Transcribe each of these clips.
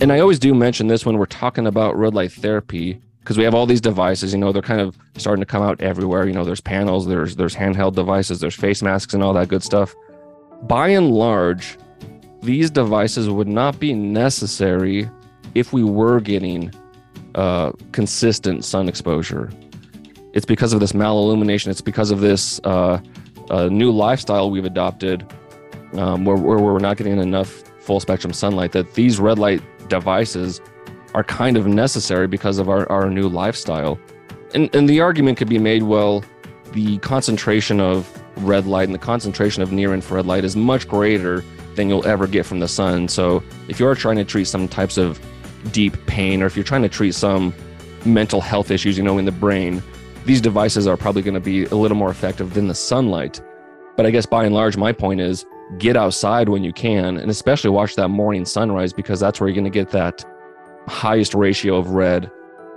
And I always do mention this when we're talking about red light therapy because we have all these devices, you know, they're kind of starting to come out everywhere. You know, there's panels, there's there's handheld devices, there's face masks and all that good stuff. By and large, these devices would not be necessary if we were getting uh, consistent sun exposure. It's because of this malillumination. It's because of this uh, uh, new lifestyle we've adopted, um, where, where we're not getting enough full spectrum sunlight. That these red light devices are kind of necessary because of our, our new lifestyle. And, and the argument could be made well, the concentration of red light and the concentration of near infrared light is much greater than you'll ever get from the sun. So if you are trying to treat some types of deep pain or if you're trying to treat some mental health issues, you know, in the brain, these devices are probably going to be a little more effective than the sunlight. But I guess by and large, my point is get outside when you can, and especially watch that morning sunrise because that's where you're going to get that highest ratio of red,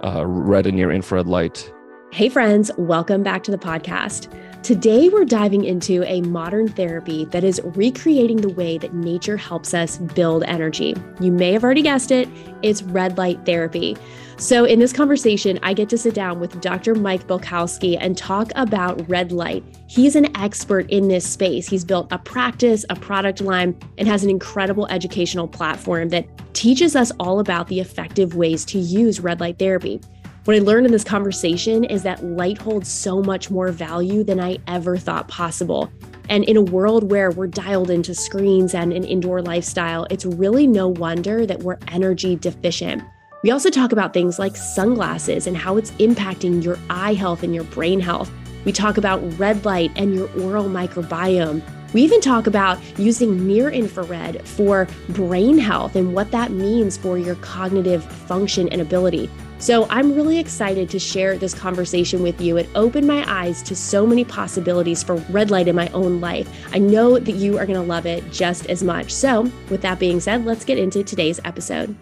uh, red and near infrared light. Hey, friends, welcome back to the podcast. Today, we're diving into a modern therapy that is recreating the way that nature helps us build energy. You may have already guessed it, it's red light therapy. So, in this conversation, I get to sit down with Dr. Mike Belkowski and talk about red light. He's an expert in this space. He's built a practice, a product line, and has an incredible educational platform that teaches us all about the effective ways to use red light therapy. What I learned in this conversation is that light holds so much more value than I ever thought possible. And in a world where we're dialed into screens and an indoor lifestyle, it's really no wonder that we're energy deficient. We also talk about things like sunglasses and how it's impacting your eye health and your brain health. We talk about red light and your oral microbiome. We even talk about using near infrared for brain health and what that means for your cognitive function and ability. So I'm really excited to share this conversation with you. It opened my eyes to so many possibilities for red light in my own life. I know that you are going to love it just as much. So, with that being said, let's get into today's episode.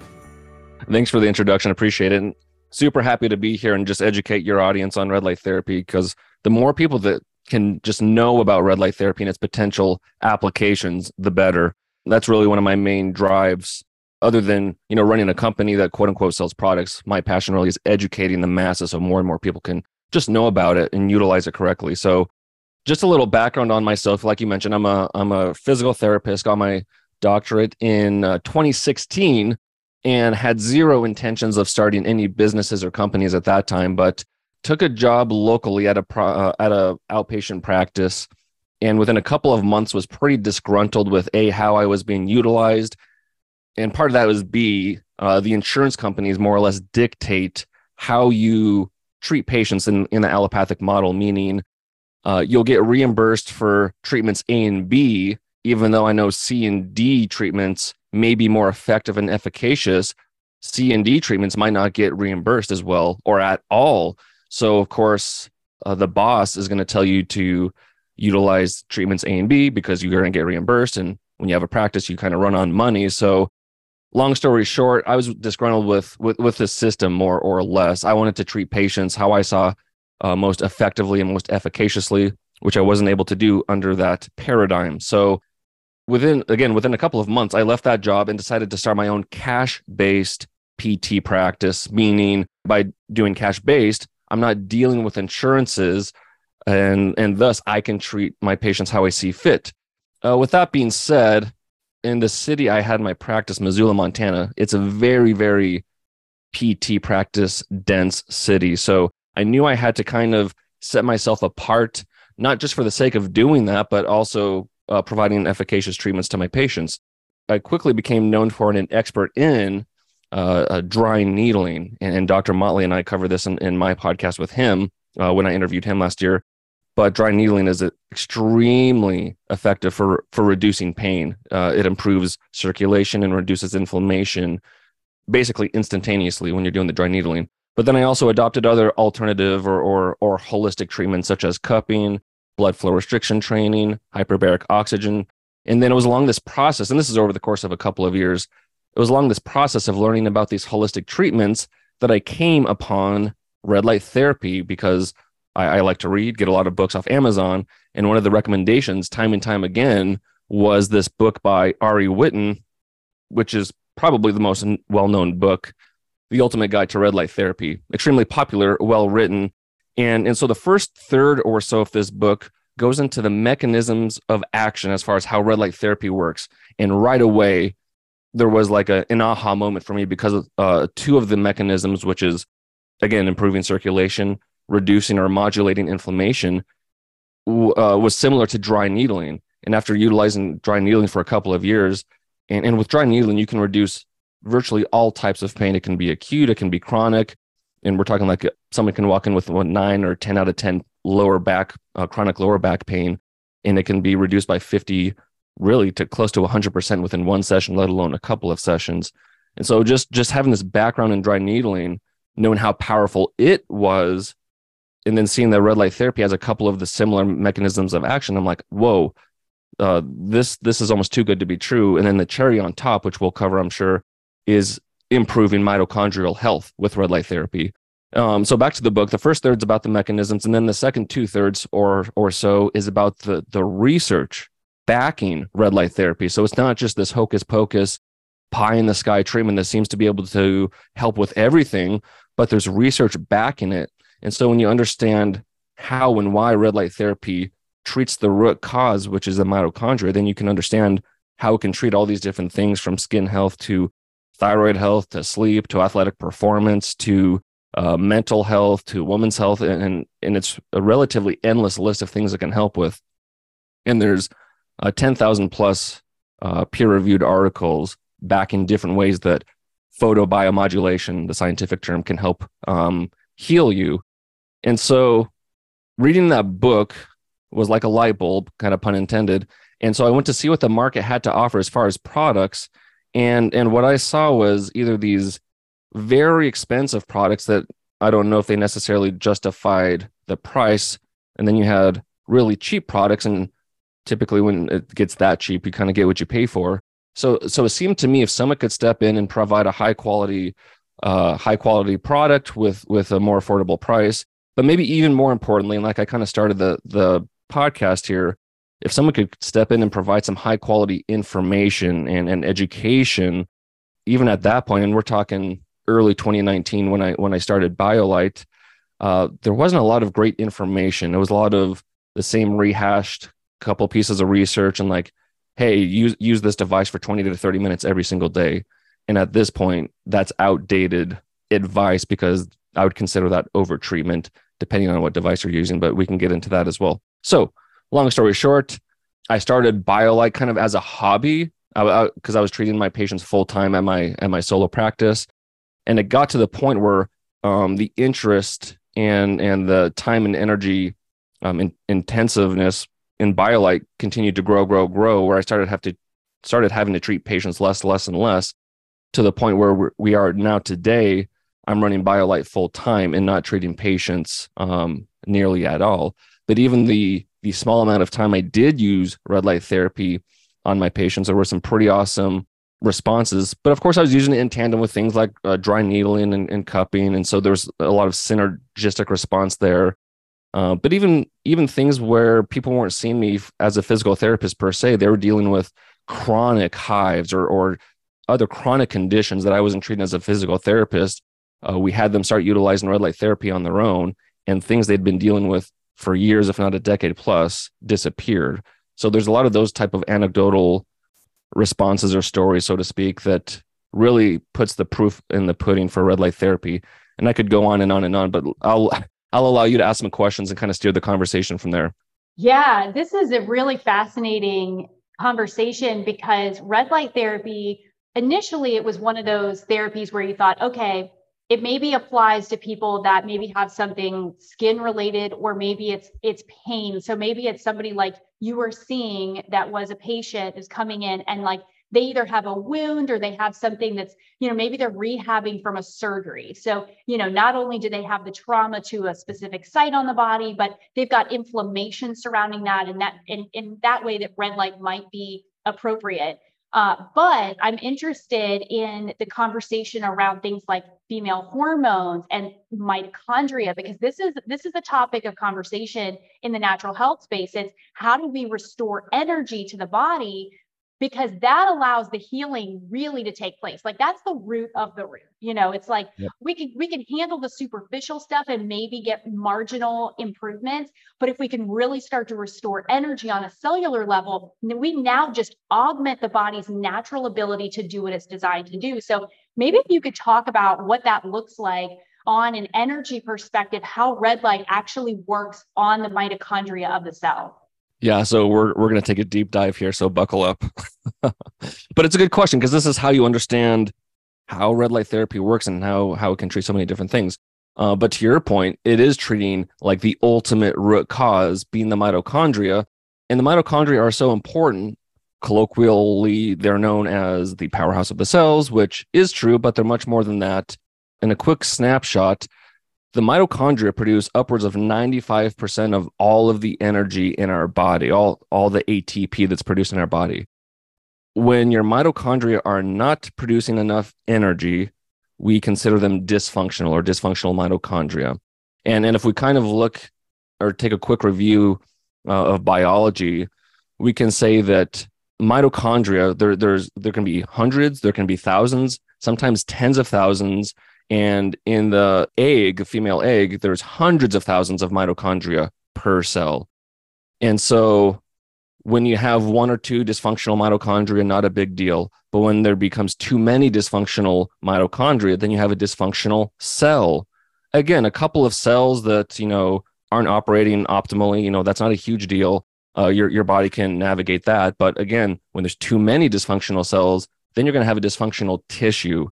Thanks for the introduction. Appreciate it. And super happy to be here and just educate your audience on red light therapy because the more people that can just know about red light therapy and its potential applications, the better. That's really one of my main drives other than you know running a company that quote unquote sells products my passion really is educating the masses so more and more people can just know about it and utilize it correctly. So just a little background on myself. Like you mentioned i'm a i'm a physical therapist got my doctorate in uh, 2016 and had zero intentions of starting any businesses or companies at that time but took a job locally at a pro, uh, at a outpatient practice. And within a couple of months was pretty disgruntled with a how i was being utilized and part of that was B, uh, the insurance companies more or less dictate how you treat patients in, in the allopathic model, meaning uh, you'll get reimbursed for treatments A and B, even though I know C and D treatments may be more effective and efficacious. C and D treatments might not get reimbursed as well or at all. So, of course, uh, the boss is going to tell you to utilize treatments A and B because you're going to get reimbursed. And when you have a practice, you kind of run on money. So, long story short, I was disgruntled with with with the system more or less. I wanted to treat patients how I saw uh, most effectively and most efficaciously, which I wasn't able to do under that paradigm. So within again within a couple of months, I left that job and decided to start my own cash based PT practice. Meaning by doing cash based, I'm not dealing with insurances, and and thus I can treat my patients how I see fit. Uh, with that being said, in the city I had my practice, Missoula, Montana, it's a very, very PT practice dense city. So I knew I had to kind of set myself apart, not just for the sake of doing that, but also uh, providing efficacious treatments to my patients. I quickly became known for and an expert in uh, dry needling. And, and, Dr. Motley and I covered this in, in my podcast with him uh, when I interviewed him last year but dry needling is extremely effective for for reducing pain. Uh, it improves circulation and reduces inflammation, basically instantaneously when you're doing the dry needling. But then I also adopted other alternative or or, or holistic treatments such as cupping, blood flow restriction training, hyperbaric oxygen, and then it was along this process, and this is over the course of a couple of years. It was along this process of learning about these holistic treatments that I came upon red light therapy because I, I like to read, get a lot of books off Amazon. And one of the recommendations, time and time again, was this book by Ari Whitten, which is probably the most well known book, The Ultimate Guide to Red Light Therapy. Extremely popular, well written. And, and so the first third or so of this book goes into the mechanisms of action as far as how red light therapy works. And right away, there was like a, an aha moment for me because of uh, two of the mechanisms, which is again improving circulation, reducing or modulating inflammation, uh, was similar to dry needling. And after utilizing dry needling for a couple of years, and, and with dry needling, you can reduce virtually all types of pain. It can be acute, it can be chronic. And we're talking like someone can walk in with a nine or 10 out of 10 lower back, uh, chronic lower back pain, and it can be reduced by 50, really to close to 100% within one session, let alone a couple of sessions. And so just just having this background in dry needling, knowing how powerful it was, and then seeing that red light therapy has a couple of the similar mechanisms of action, I'm like, whoa, uh, this this is almost too good to be true. And then the cherry on top, which we'll cover, I'm sure, is improving mitochondrial health with red light therapy. Um, so back to the book, the first third's about the mechanisms, and then the second two thirds or or so is about the the research backing red light therapy. So it's not just this hocus pocus pie in the sky treatment that seems to be able to help with everything, but there's research backing it. And so when you understand how and why red light therapy treats the root cause, which is the mitochondria, then you can understand how it can treat all these different things from skin health to thyroid health to sleep to athletic performance to uh, mental health to women's health, and, and it's a relatively endless list of things it can help with. And there's uh, 10,000 plus uh, peer reviewed articles back in different ways that photobiomodulation, the scientific term, can help um, heal you. And so reading that book was like a light bulb, kind of pun intended. And so I went to see what the market had to offer as far as products. And, and what I saw was either these very expensive products that I don't know if they necessarily justified the price. And then you had really cheap products. And typically when it gets that cheap, you kind of get what you pay for. So, so it seemed to me if someone could step in and provide a high quality, uh, high quality product with, with a more affordable price, but maybe even more importantly, and like I kind of started the, the podcast here, if someone could step in and provide some high quality information and, and education, even at that point, and we're talking early 2019 when I when I started BioLight, uh, there wasn't a lot of great information. It was a lot of the same rehashed couple pieces of research and like, hey, use use this device for 20 to 30 minutes every single day. And at this point, that's outdated advice because I would consider that over treatment, depending on what device you're using. But we can get into that as well. So, long story short, I started BioLight kind of as a hobby because I, I, I was treating my patients full time at my at my solo practice and it got to the point where um, the interest and and the time and energy um, in, intensiveness in BioLight continued to grow, grow, grow. Where I started have to started having to treat patients less, less, and less, to the point where we are now today. I'm running BioLight full time and not treating patients um, nearly at all. But even the the small amount of time I did use red light therapy on my patients, there were some pretty awesome responses. But of course, I was using it in tandem with things like uh, dry needling and, and, cupping, and so there's a lot of synergistic response there. Uh, but even even things where people weren't seeing me as a physical therapist per se, they were dealing with chronic hives or or other chronic conditions that I wasn't treating as a physical therapist. Uh, we had them start utilizing red light therapy on their own, and things they'd been dealing with for years, if not a decade plus, disappeared. So there's a lot of those type of anecdotal responses or stories, so to speak, that really puts the proof in the pudding for red light therapy. And I could go on and on and on, but I'll I'll allow you to ask some questions and kind of steer the conversation from there. Yeah, this is a really fascinating conversation because red light therapy initially it was one of those therapies where you thought, okay, it maybe applies to people that maybe have something skin related or maybe it's it's pain. So maybe it's somebody like you were seeing that was a patient is coming in and like they either have a wound or they have something that's you know maybe they're rehabbing from a surgery. So you know not only do they have the trauma to a specific site on the body but they've got inflammation surrounding that and that in, in that way that red light might be appropriate. Uh, but I'm interested in the conversation around things like female hormones and mitochondria because this is this is a topic of conversation in the natural health space. It's how do we restore energy to the body because that allows the healing really to take place. Like that's the root of the root. You know, it's like yep. we can we can handle the superficial stuff and maybe get marginal improvements, but if we can really start to restore energy on a cellular level, we now just augment the body's natural ability to do what it's designed to do. So maybe if you could talk about what that looks like on an energy perspective, how red light actually works on the mitochondria of the cell. Yeah, so we're we're going to take a deep dive here, so buckle up. but it's a good question because this is how you understand how red light therapy works and how how it can treat so many different things. Uh, but to your point, it is treating like the ultimate root cause being the mitochondria, and the mitochondria are so important. Colloquially, they're known as the powerhouse of the cells, which is true, but they're much more than that. In a quick snapshot, the mitochondria produce upwards of 95% of all of the energy in our body, all, all the ATP that's produced in our body. When your mitochondria are not producing enough energy, we consider them dysfunctional or dysfunctional mitochondria. And, and if we kind of look or take a quick review uh, of biology, we can say that mitochondria, there, there's, there can be hundreds, there can be thousands, sometimes tens of thousands and in the egg, the female egg, there's hundreds of thousands of mitochondria per cell. And so when you have one or two dysfunctional mitochondria, not a big deal. But when there becomes too many dysfunctional mitochondria, then you have a dysfunctional cell. Again, a couple of cells that, you know, aren't operating optimally, you know, that's not a huge deal. Uh, your, your body can navigate that. But again, when there's too many dysfunctional cells, then you're going to have a dysfunctional tissue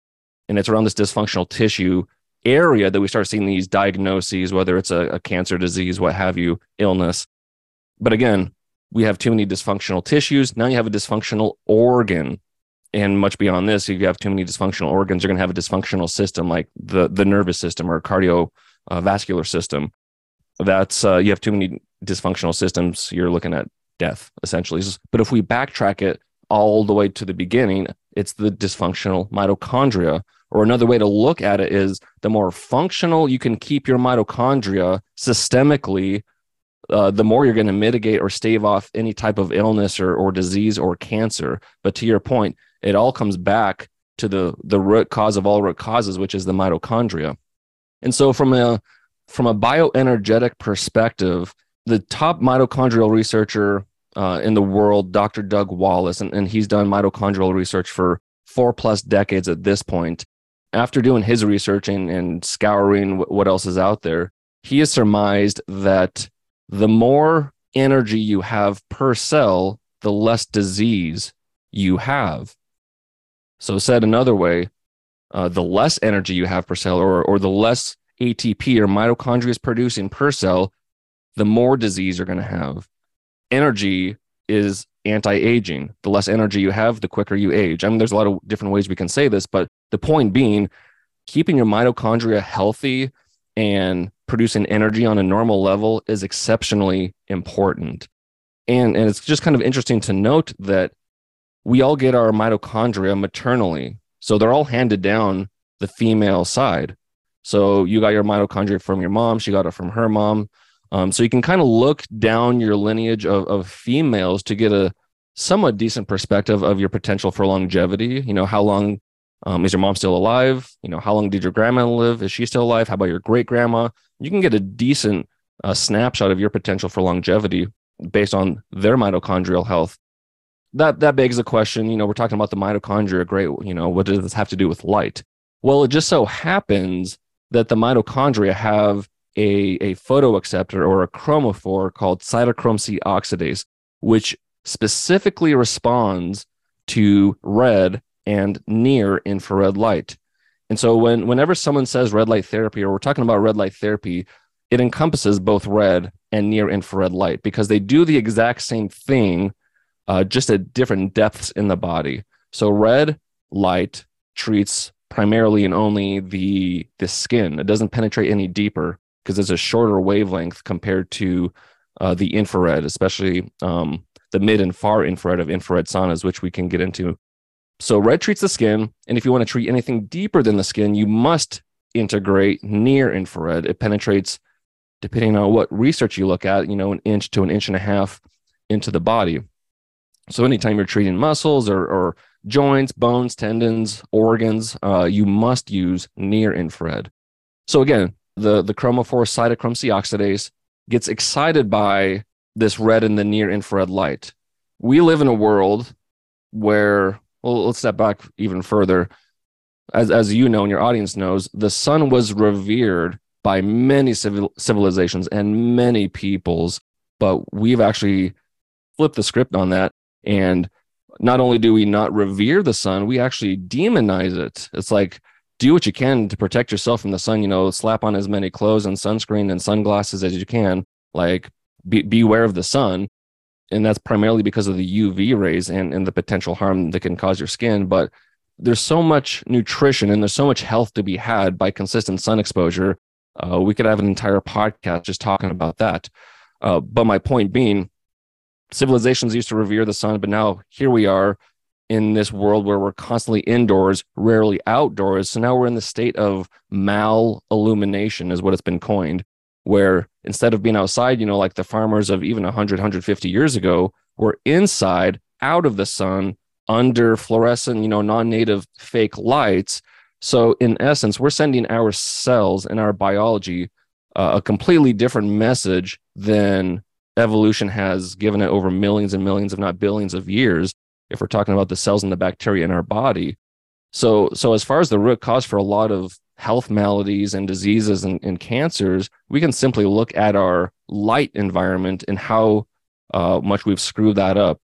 and it's around this dysfunctional tissue area that we start seeing these diagnoses, whether it's a, a cancer disease, what have you, illness. But again, we have too many dysfunctional tissues. Now you have a dysfunctional organ. And much beyond this, if you have too many dysfunctional organs, you're going to have a dysfunctional system like the, the nervous system or cardiovascular system. That's uh, you have too many dysfunctional systems, you're looking at death essentially. But if we backtrack it all the way to the beginning, it's the dysfunctional mitochondria or another way to look at it is the more functional you can keep your mitochondria systemically, uh, the more you're going to mitigate or stave off any type of illness or, or disease or cancer. But to your point, it all comes back to the, the root cause of all root causes, which is the mitochondria. And so from a from a bioenergetic perspective, the top mitochondrial researcher uh, in the world, Dr. Doug Wallace, and, and he's done mitochondrial research for four plus decades at this point after doing his research and, and scouring what else is out there, he has surmised that the more energy you have per cell, the less disease you have. So, said another way, uh, the less energy you have per cell, or, or the less ATP or mitochondria is producing per cell, the more disease you're going to have. Energy is anti-aging. The less energy you have, the quicker you age. I mean, there's a lot of different ways we can say this, but the point being, keeping your mitochondria healthy and producing energy on a normal level is exceptionally important. And, and it's just kind of interesting to note that we all get our mitochondria maternally. So they're all handed down the female side. So you got your mitochondria from your mom, she got it from her mom. Um, so you can kind of look down your lineage of, of females to get a somewhat decent perspective of your potential for longevity. You know, how long um, is your mom still alive? You know, how long did your grandma live? Is she still alive? How about your great grandma? You can get a decent uh, snapshot of your potential for longevity based on their mitochondrial health. That that begs the question. You know, we're talking about the mitochondria. Great. You know, what does this have to do with light? Well, it just so happens that the mitochondria have a, a photoacceptor or a chromophore called cytochrome C oxidase, which specifically responds to red and near infrared light. And so when whenever someone says red light therapy or we're talking about red light therapy, it encompasses both red and near infrared light because they do the exact same thing, uh, just at different depths in the body. So red light treats primarily and only the the skin. It doesn't penetrate any deeper because it's a shorter wavelength compared to uh, the infrared, especially um, the mid and far infrared of infrared saunas, which we can get into. So, red treats the skin. And if you want to treat anything deeper than the skin, you must integrate near infrared. It penetrates, depending on what research you look at, you know, an inch to an inch and a half into the body. So anytime you're treating muscles or, or joints, bones, tendons, organs, uh, you must use near infrared. So again, the, the chromophore cytochrome C oxidase gets excited by this red in the near infrared light. We live in a world where, well, let's step back even further. As, as you know and your audience knows, the sun was revered by many civil, civilizations and many peoples, but we've actually flipped the script on that. And not only do we not revere the sun, we actually demonize it. It's like, do what you can to protect yourself from the sun, you know, slap on as many clothes and sunscreen and sunglasses as you can. Like, be, beware of the sun. And that's primarily because of the uv rays and, and the potential harm that can cause your skin. But there's so much nutrition and there's so much health to be had by consistent sun exposure. Uh, we could have an entire podcast just talking about that. Uh, but my point being civilizations used to revere the sun but now here we are in this world where we're constantly indoors rarely outdoors so now we're in the state of mal illumination is what it's been coined where instead of being outside, you know, like the farmers of even 100, 150 years ago, were inside out of the sun under fluorescent, you know, non native fake lights. So, in essence, we're sending our cells and our biology uh, a completely different message than evolution has given it over millions and millions, if not billions of years, if we're talking about the cells and the bacteria in our body. So, so as far as the root cause for a lot of health maladies and diseases and, and cancers, we can simply look at our light environment and how uh, much we've screwed that up.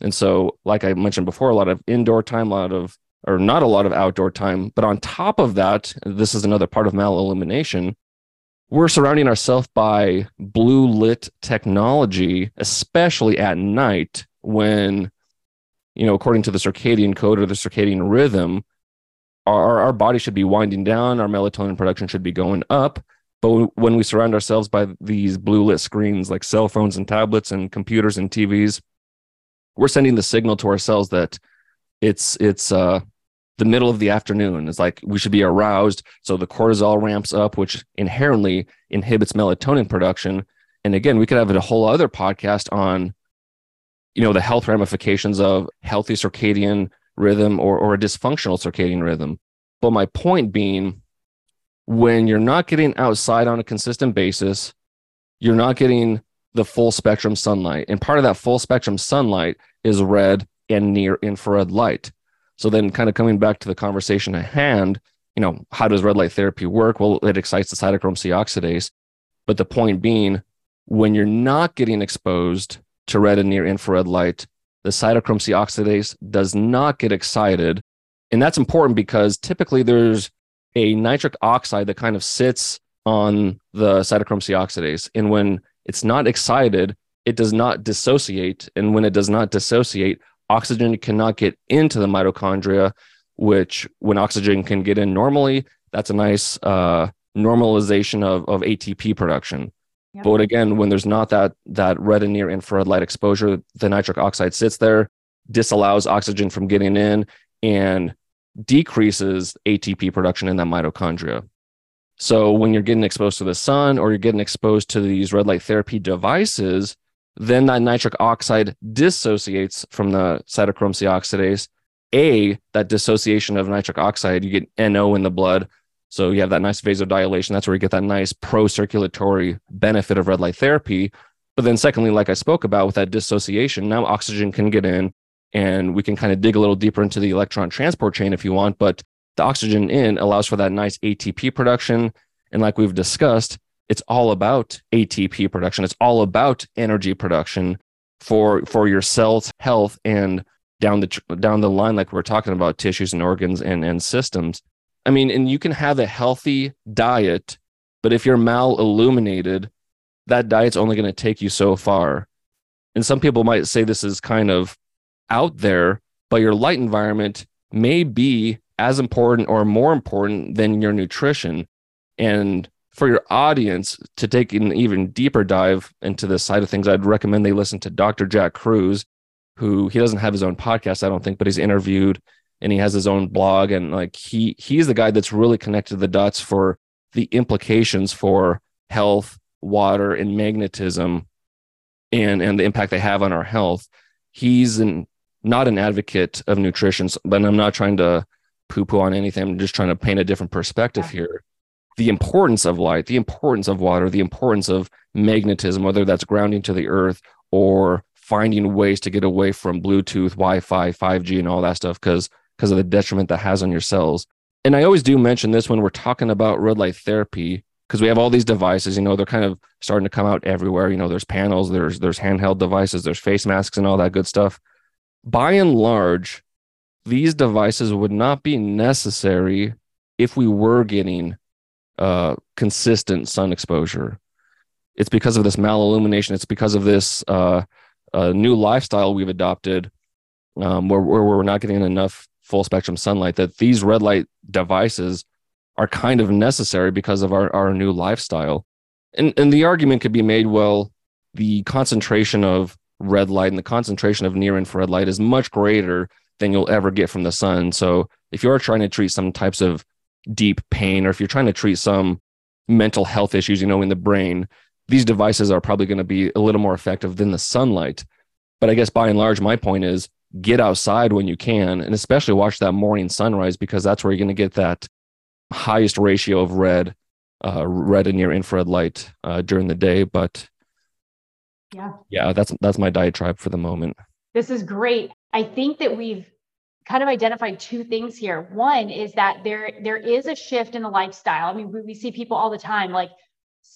And so, like I mentioned before, a lot of indoor time, a lot of, or not a lot of outdoor time. But on top of that, this is another part of malillumination. We're surrounding ourselves by blue lit technology, especially at night when, you know, according to the circadian code or the circadian rhythm, our, our body should be winding down, our melatonin production should be going up. But when we surround ourselves by these blue lit screens like cell phones and tablets and computers and TVs, we're sending the signal to ourselves that it's it's uh, the middle of the afternoon. It's like we should be aroused. So the cortisol ramps up, which inherently inhibits melatonin production. And again, we could have a whole other podcast on, you know, the health ramifications of healthy circadian rhythm or, or a dysfunctional circadian rhythm. But my point being, when you're not getting outside on a consistent basis, you're not getting the full spectrum sunlight. And part of that full spectrum sunlight is red and near infrared light. So then kind of coming back to the conversation at hand, you know, how does red light therapy work? Well, it excites the cytochrome C oxidase. But the point being, when you're not getting exposed to red and near infrared light, the cytochrome C oxidase does not get excited. And that's important because typically there's a nitric oxide that kind of sits on the cytochrome C oxidase. And when it's not excited, it does not dissociate. And when it does not dissociate, oxygen cannot get into the mitochondria, which when oxygen can get in normally, that's a nice uh, normalization of, of ATP production. But again, when there's not that that red and near infrared light exposure, the nitric oxide sits there, disallows oxygen from getting in, and decreases ATP production in that mitochondria. So when you're getting exposed to the sun or you're getting exposed to these red light therapy devices, then that nitric oxide dissociates from the cytochrome C oxidase. A, that dissociation of nitric oxide, you get NO in the blood, so you have that nice vasodilation. That's where you get that nice pro circulatory benefit of red light therapy. But then, secondly, like I spoke about with that dissociation, now oxygen can get in and we can kind of dig a little deeper into the electron transport chain if you want. But the oxygen in allows for that nice ATP production. And like we've discussed, it's all about ATP production. It's all about energy production for for your cells health and down the down the line like we're talking about tissues and organs and and systems I mean, and you can have a healthy diet, but if you're mal illuminated, that diet's only going to take you so far. And some people might say this is kind of out there, but your light environment may be as important or more important than your nutrition. And for your audience to take an even deeper dive into this side of things, I'd recommend they listen to Dr. Jack Kruse, who he doesn't have his own podcast, I don't think, but he's interviewed and he has his own blog and like he he's the guy that's really connected the dots for the implications for health water and magnetism and and the impact they have on our health he's an not an advocate of nutrition, but I'm not trying to poo poo on anything. I'm just trying to paint a different perspective here. The importance of light, the importance of water, the importance of magnetism, whether that's grounding to the earth or finding ways to get away from Bluetooth, Wi Fi, 5G, and all that stuff because because of the detriment that has on your cells. And I always do mention this when we're talking about red light therapy because we have all these devices. You know, they're kind of starting to come out everywhere. You know, there's panels, there's there's handheld devices, there's face masks, and all that good stuff. By and large, these devices would not be necessary if we were getting uh, consistent sun exposure. It's because of this malillumination. It's because of this uh, uh, new lifestyle we've adopted, um, where, where we're not getting enough full spectrum sunlight. That these red light devices are kind of necessary because of our, our new lifestyle. And and the argument could be made, well, the concentration of red light and the concentration of near infrared light is much greater than you'll ever get from the sun. So if you're trying to treat some types of deep pain or if you're trying to treat some mental health issues, you know, in the brain, these devices are probably going to be a little more effective than the sunlight. But I guess by and large, my point is get outside when you can, and especially watch that morning sunrise because that's where you're going to get that highest ratio of red, uh, red and near infrared light uh, during the day. But yeah, yeah, that's that's my diatribe for the moment. This is great. I think that we've kind of identified two things here. One is that there there is a shift in the lifestyle. I mean, we, we see people all the time like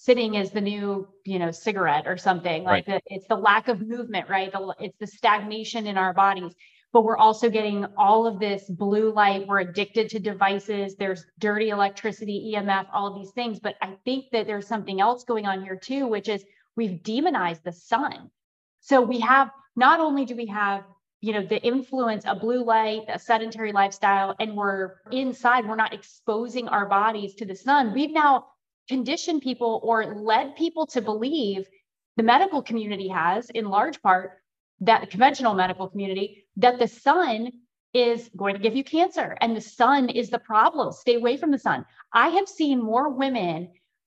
sitting is the new you know cigarette or something like right. the, it's the lack of movement right? The, it's the stagnation in our bodies. But we're also getting all of this blue light. We're addicted to devices. There's dirty electricity emf all of these things. But i think that there's something else going on here too which is we've demonized the sun. So we have not only do we have you know the influence of blue light a sedentary lifestyle and we're inside we're not exposing our bodies to the sun. We've now conditioned people or led people to believe the medical community has in large part that the conventional medical community that the sun is going to give you cancer and the sun is the problem. Stay away from the sun. I have seen more women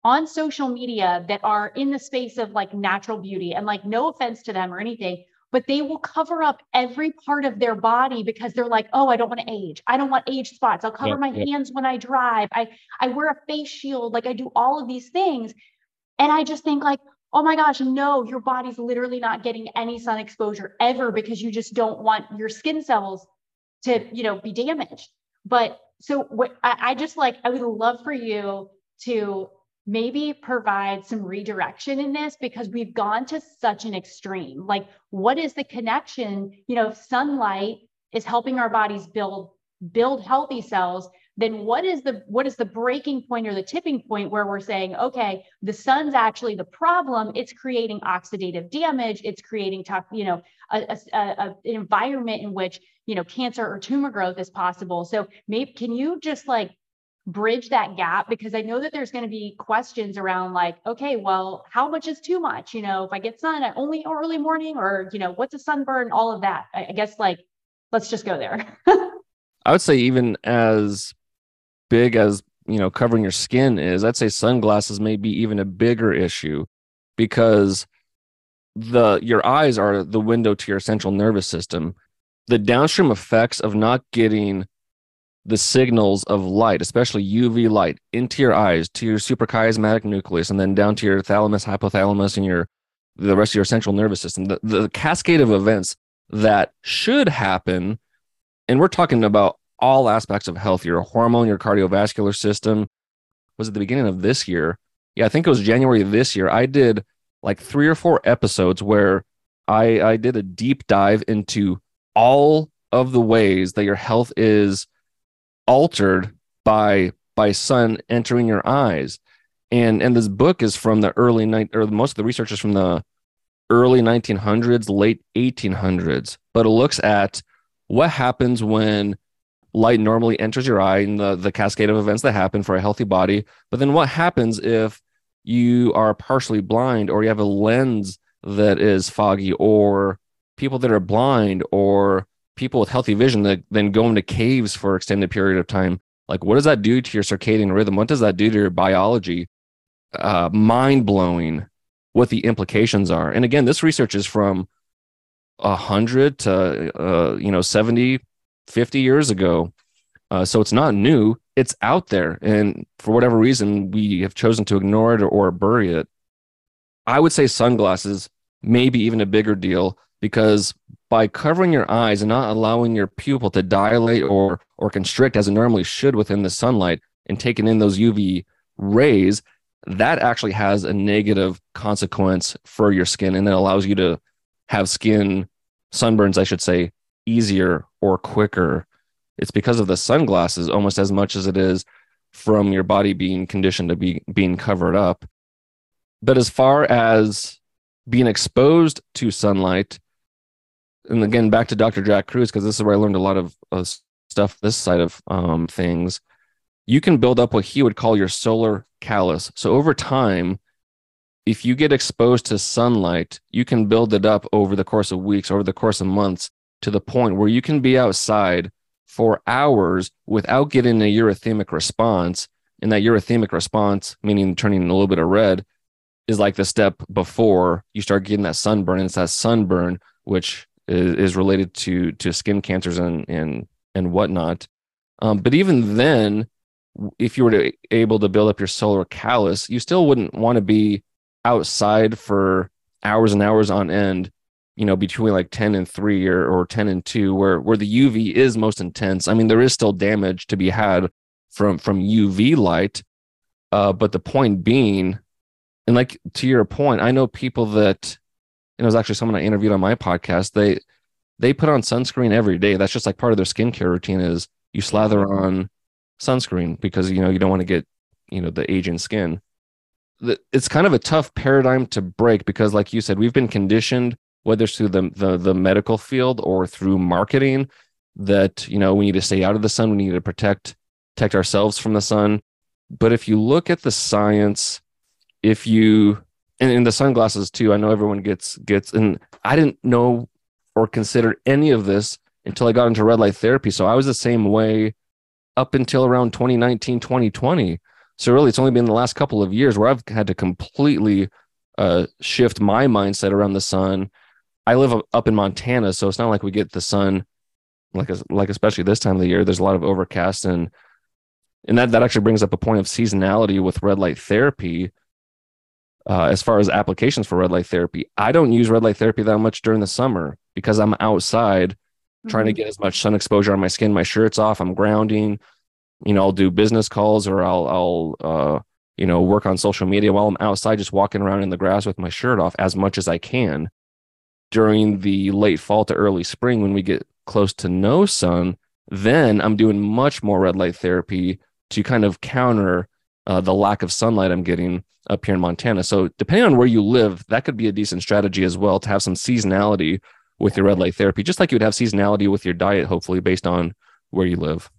on social media that are in the space of like natural beauty. And like no offense to them or anything but they will cover up every part of their body because they're like, oh, I don't want to age. I don't want age spots. I'll cover my hands when I drive. I I wear a face shield. Like I do all of these things. And I just think like, oh my gosh, no, your body's literally not getting any sun exposure ever because you just don't want your skin cells to, you know, be damaged. But so what I, I just like, I would love for you to maybe provide some redirection in this because we've gone to such an extreme. Like, what is the connection? You know, if sunlight is helping our bodies build build healthy cells, then what is the what is the breaking point or the tipping point where we're saying, okay, the sun's actually the problem. It's creating oxidative damage. It's creating, tough, you know, a, a, a, an environment in which you know cancer or tumor growth is possible. So maybe can you just like bridge that gap because I know that there's going to be questions around like, okay, well, how much is too much? You know, if I get sun only early morning or, you know, what's a sunburn, all of that. I, I guess like, let's just go there. I would say even as big as, you know, covering your skin is, I'd say sunglasses may be even a bigger issue because the your eyes are the window to your central nervous system. The downstream effects of not getting the signals of light, especially UV light, into your eyes, to your suprachiasmatic nucleus, and then down to your thalamus, hypothalamus, and your the rest of your central nervous system. The, the cascade of events that should happen, and we're talking about all aspects of health, your hormone, your cardiovascular system. Was at the beginning of this year. Yeah, I think it was January this year. I did like three or four episodes where I I did a deep dive into all of the ways that your health is altered by by sun entering your eyes. And and this book is from the early night or most of the research is from the early 1900s late 1800s but it looks at what happens when light normally enters your eye and the, the cascade of events that happen for a healthy body. But then what happens if you are partially blind or you have a lens that is foggy or people that are blind or people with healthy vision that then go into caves for extended period of time. Like what does that do to your circadian rhythm? What does that do to your biology? Uh, mind blowing what the implications are. And again this research is from 100 to uh, you know 70 50 years ago. Uh, so it's not new. It's out there. And for whatever reason we have chosen to ignore it or, or bury it. I would say sunglasses maybe even a bigger deal because by covering your eyes and not allowing your pupil to dilate or or constrict as it normally should within the sunlight and taking in those uv rays that actually has a negative consequence for your skin and it allows you to have skin sunburns, I should say, easier or quicker. It's because of the sunglasses almost as much as it is from your body being conditioned to be being covered up. But as far as being exposed to sunlight, and again back to Dr. Jack Kruse because this is where I learned a lot of uh, stuff this side of um, things. You can build up what he would call your solar callus. So over time, if you get exposed to sunlight, you can build it up over the course of weeks, over the course of months, to the point where you can be outside for hours without getting a erythemic response. And that erythemic response, meaning turning a little bit of red, is like the step before you start getting that sunburn. And it's that sunburn which is, is related to to skin cancers and and and whatnot. Um, but even then, if you were to able to build up your solar callus, you still wouldn't want to be outside for hours and hours on end you know between like 10 and 3 or, or 10 and 2 where where the uv is most intense i mean there is still damage to be had from from uv light uh but the point being and like to your point i know people that and it was actually someone i interviewed on my podcast they they put on sunscreen every day. That's just like part of their skincare routine is you slather on sunscreen because you know you don't want to get you know the aging skin. It's kind of a tough paradigm to break because like you said we've been conditioned whether it's through the, the the medical field or through marketing that you know we need to stay out of the sun. We need to protect protect ourselves from the sun. But if you look at the science if you and in the sunglasses too i know everyone gets gets and i didn't know or consider any of this until i got into red light therapy so i was the same way up until around 2019 2020 so really, it's only been the last couple of years where I've had to completely uh, shift my mindset around the sun. I live up in Montana, so it's not like we get the sun like like especially this time of the year. There's a lot of overcast and and that that actually brings up a point of seasonality with red light therapy. Uh, as far as applications for red light therapy, I don't use red light therapy that much during the summer because I'm outside mm-hmm. trying to mm-hmm. get as much sun exposure on my skin. My shirt's off. I'm grounding you know, I'll do business calls or I'll, I'll, uh, you know, work on social media while I'm outside, just walking around in the grass with my shirt off as much as I can. During the late fall to early spring, when we get close to no sun, then I'm doing much more red light therapy to kind of counter uh, the lack of sunlight I'm getting up here in Montana. So, depending on where you live, that could be a decent strategy as well to have some seasonality with your red light therapy, just like you would have seasonality with your diet, hopefully, based on where you live.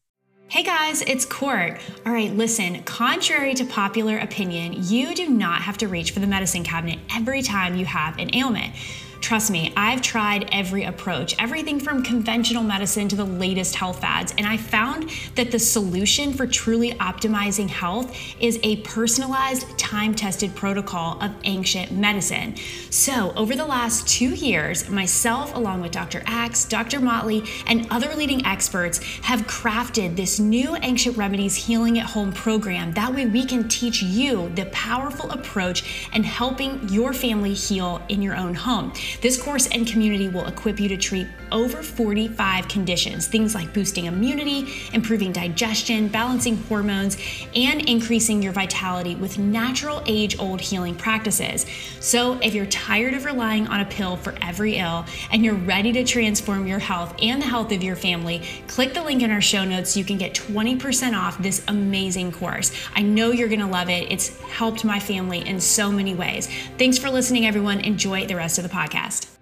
Hey guys, it's Court. All right, listen, contrary to popular opinion, you do not have to reach for the medicine cabinet every time you have an ailment. Trust me, I've tried every approach, everything from conventional medicine to the latest health fads, and I found that the solution for truly optimizing health is a personalized, time tested protocol of ancient medicine. So, over the last two years, myself, along with Dr. Axe, Dr. Motley, and other leading experts, have crafted this new Ancient Remedies Healing at Home program. That way, we can teach you the powerful approach and helping your family heal in your own home. This course and community will equip you to treat over 45 conditions, things like boosting immunity, improving digestion, balancing hormones, and increasing your vitality with natural age old healing practices. So, if you're tired of relying on a pill for every ill and you're ready to transform your health and the health of your family, click the link in our show notes so you can get 20% off this amazing course. I know you're going to love it. It's helped my family in so many ways. Thanks for listening, everyone. Enjoy the rest of the podcast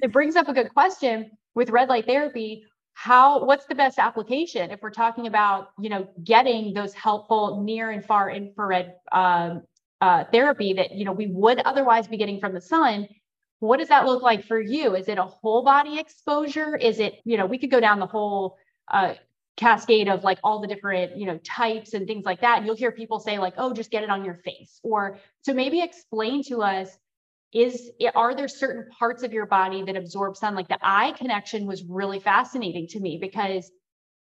it brings up a good question with red light therapy. How what's the best application if we're talking about you know getting those helpful near and far infrared um, uh, therapy that you know we would otherwise be getting from the sun? What does that look like for you? Is it a whole body exposure? Is it you know we could go down the whole uh, cascade of like all the different you know types and things like that and you'll hear people say like oh just get it on your face or so maybe explain to us is are there certain parts of your body that absorb sun? Like the eye connection was really fascinating to me because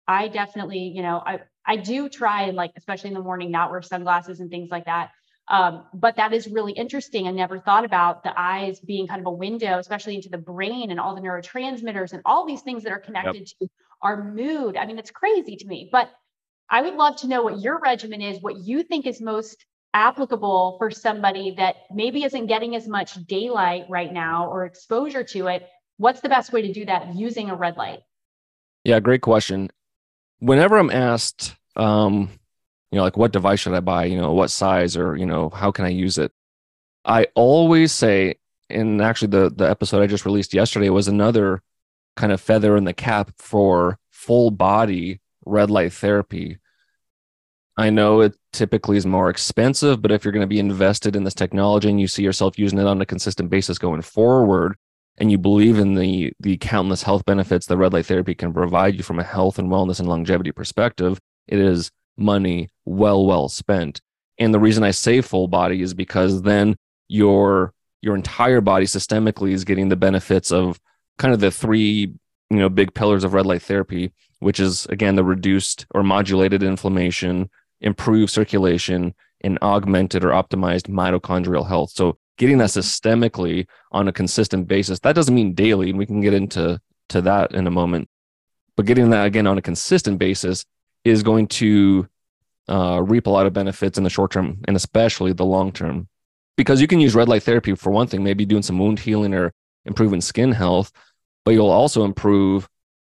i definitely you know i i do try and like especially in the morning not wear sunglasses and things like that um, but that is really interesting. I never thought about the eyes being kind of a window especially into the brain and all the neurotransmitters and all these things that are connected yep. to our mood. I mean it's crazy to me but i would love to know what your regimen is what you think is most applicable for somebody that maybe isn't getting as much daylight right now or exposure to it what's the best way to do that using a red light? Yeah great question. Whenever i'm asked um you know like what device should i buy? You know what size or you know how can i use it? I always say and actually the the episode i just released yesterday was another kind of feather in the cap for full body red light therapy. I know it typically is more expensive, but if you're going to be invested in this technology and you see yourself using it on a consistent basis going forward, and you believe in the the countless health benefits that red light therapy can provide you from a health and wellness and longevity perspective, it is money well well spent. And the reason I say full body is because then your your entire body systemically is getting the benefits of kind of the three you know big pillars of red light therapy, which is again the reduced or modulated inflammation, improve circulation and augmented or optimized mitochondrial health. So getting that systemically on a consistent basis, that doesn't mean daily, and we can get into to that in a moment. But getting that again on a consistent basis is going to uh, reap a lot of benefits in the short term and especially the long term. Because you can use red light therapy for one thing, maybe doing some wound healing or improving skin health, but you'll also improve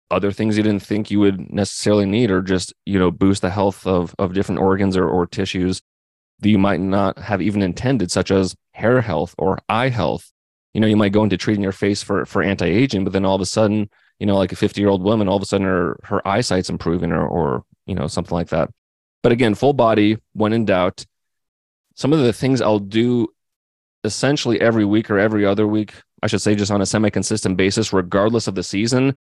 other things you didn't think you would necessarily need or just you know boost the health of of different organs or, or tissues that you might not have even intended such as hair health or eye health. You know you might go into treating your face for for anti-aging but then all of a sudden you know like a 50 year old woman all of a sudden her her eyesight's improving or or you know something like that. But again full body when in doubt some of the things i'll do essentially every week or every other week i should say just on a semi consistent basis regardless of the season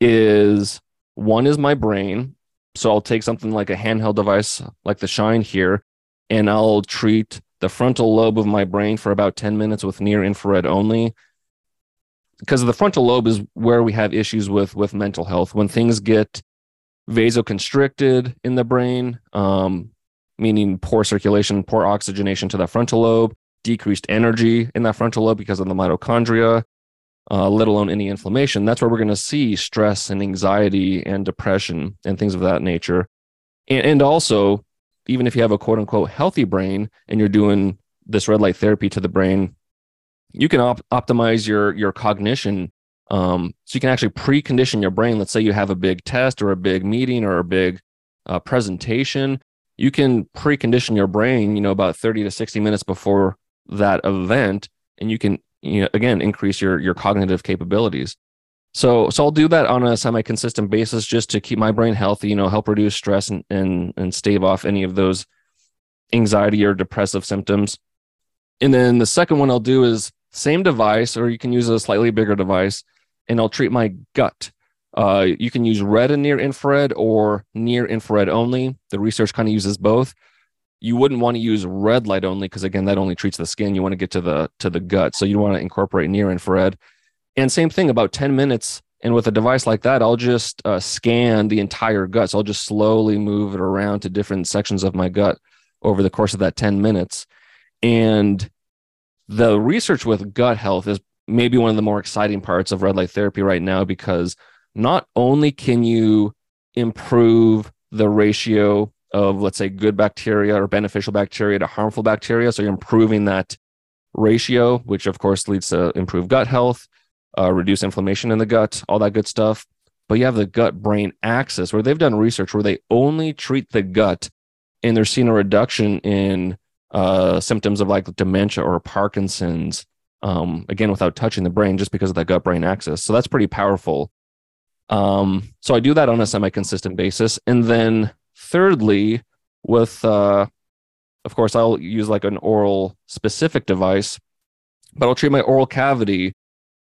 is one is my brain. So I'll take something like a handheld device like the Shine here, and I'll treat the frontal lobe of my brain for about 10 minutes with near infrared only. Because the frontal lobe is where we have issues with with mental health. When things get vasoconstricted in the brain, um, meaning poor circulation, poor oxygenation to that frontal lobe, decreased energy in that frontal lobe because of the mitochondria, uh, let alone any inflammation, that's where we're going to see stress and anxiety and depression and things of that nature. And, and also, even if you have a quote unquote healthy brain and you're doing this red light therapy to the brain, you can op- optimize your your cognition. Um, so you can actually precondition your brain. Let's say you have a big test or a big meeting or a big uh, presentation. You can precondition your brain, you know, about 30 to 60 minutes before that event, and you can you know, again increase your your cognitive capabilities. So so i'll do that on a semi-consistent basis just to keep my brain healthy you know help reduce stress and and, and stave off any of those anxiety or depressive symptoms. And then the second one i'll do is same device or you can use a slightly bigger device and i'll treat my gut. Uh, you can use red and near infrared or near infrared only. The research kind of uses both you wouldn't want to use red light only because again that only treats the skin. You want to get to the to the gut so you want to incorporate near infrared. And same thing about 10 minutes and with a device like that i'll just uh, scan the entire gut. So i'll just slowly move it around to different sections of my gut over the course of that 10 minutes. And the research with gut health is maybe one of the more exciting parts of red light therapy right now because not only can you improve the ratio of let's say good bacteria or beneficial bacteria to harmful bacteria. So you're improving that ratio which of course leads to improved gut health uh, reduce inflammation in the gut all that good stuff. But you have the gut brain axis where they've done research where they only treat the gut and they're seeing a reduction in uh, symptoms of like dementia or parkinson's um, again without touching the brain just because of that gut brain axis. So that's pretty powerful. Um, so i do that on a semi-consistent basis. And then Thirdly, with uh, of course, I'll use like an oral specific device, but I'll treat my oral cavity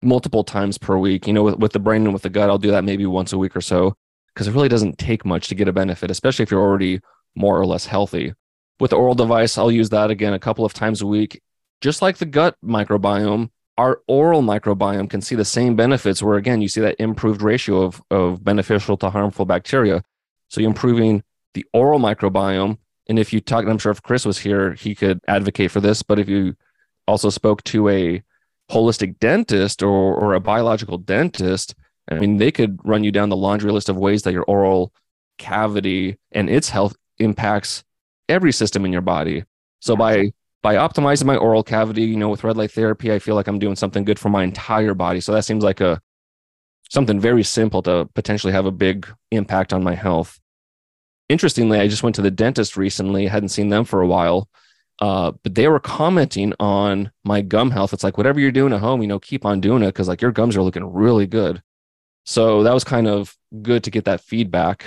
multiple times per week. You know, with, with the brain and with the gut, I'll do that maybe once a week or so because it really doesn't take much to get a benefit, especially if you're already more or less healthy. With the oral device, I'll use that again a couple of times a week. just like the gut microbiome, our oral microbiome can see the same benefits where again you see that improved ratio of, of beneficial to harmful bacteria. So you're improving the oral microbiome. And if you talk, I'm sure if Chris was here, he could advocate for this. But if you also spoke to a holistic dentist or, or a biological dentist, I mean, they could run you down the laundry list of ways that your oral cavity and its health impacts every system in your body. So by by optimizing my oral cavity, you know, with red light therapy, I feel like I'm doing something good for my entire body. So that seems like a something very simple to potentially have a big impact on my health. Interestingly, I just went to the dentist recently, I hadn't seen them for a while. Uh, but they were commenting on my gum health. It's like whatever you're doing at home, you know, keep on doing it because like your gums are looking really good. So that was kind of good to get that feedback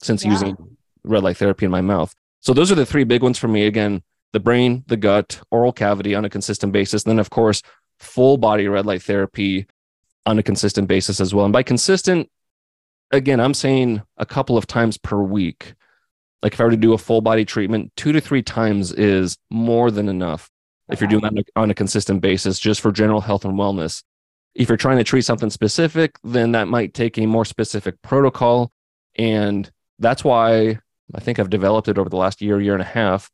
since yeah. using red light therapy in my mouth. So those are the three big ones for me. Again, the brain, the gut, oral cavity on a consistent basis. And then, of course, full body red light therapy on a consistent basis as well. And by consistent, again, I'm saying a couple of times per week. Like if I were to do a full body treatment, two to three times is more than enough if you're doing that on a consistent basis just for general health and wellness. If you're trying to treat something specific, then that might take a more specific protocol. And that's why I think I've developed it over the last year, year and a half,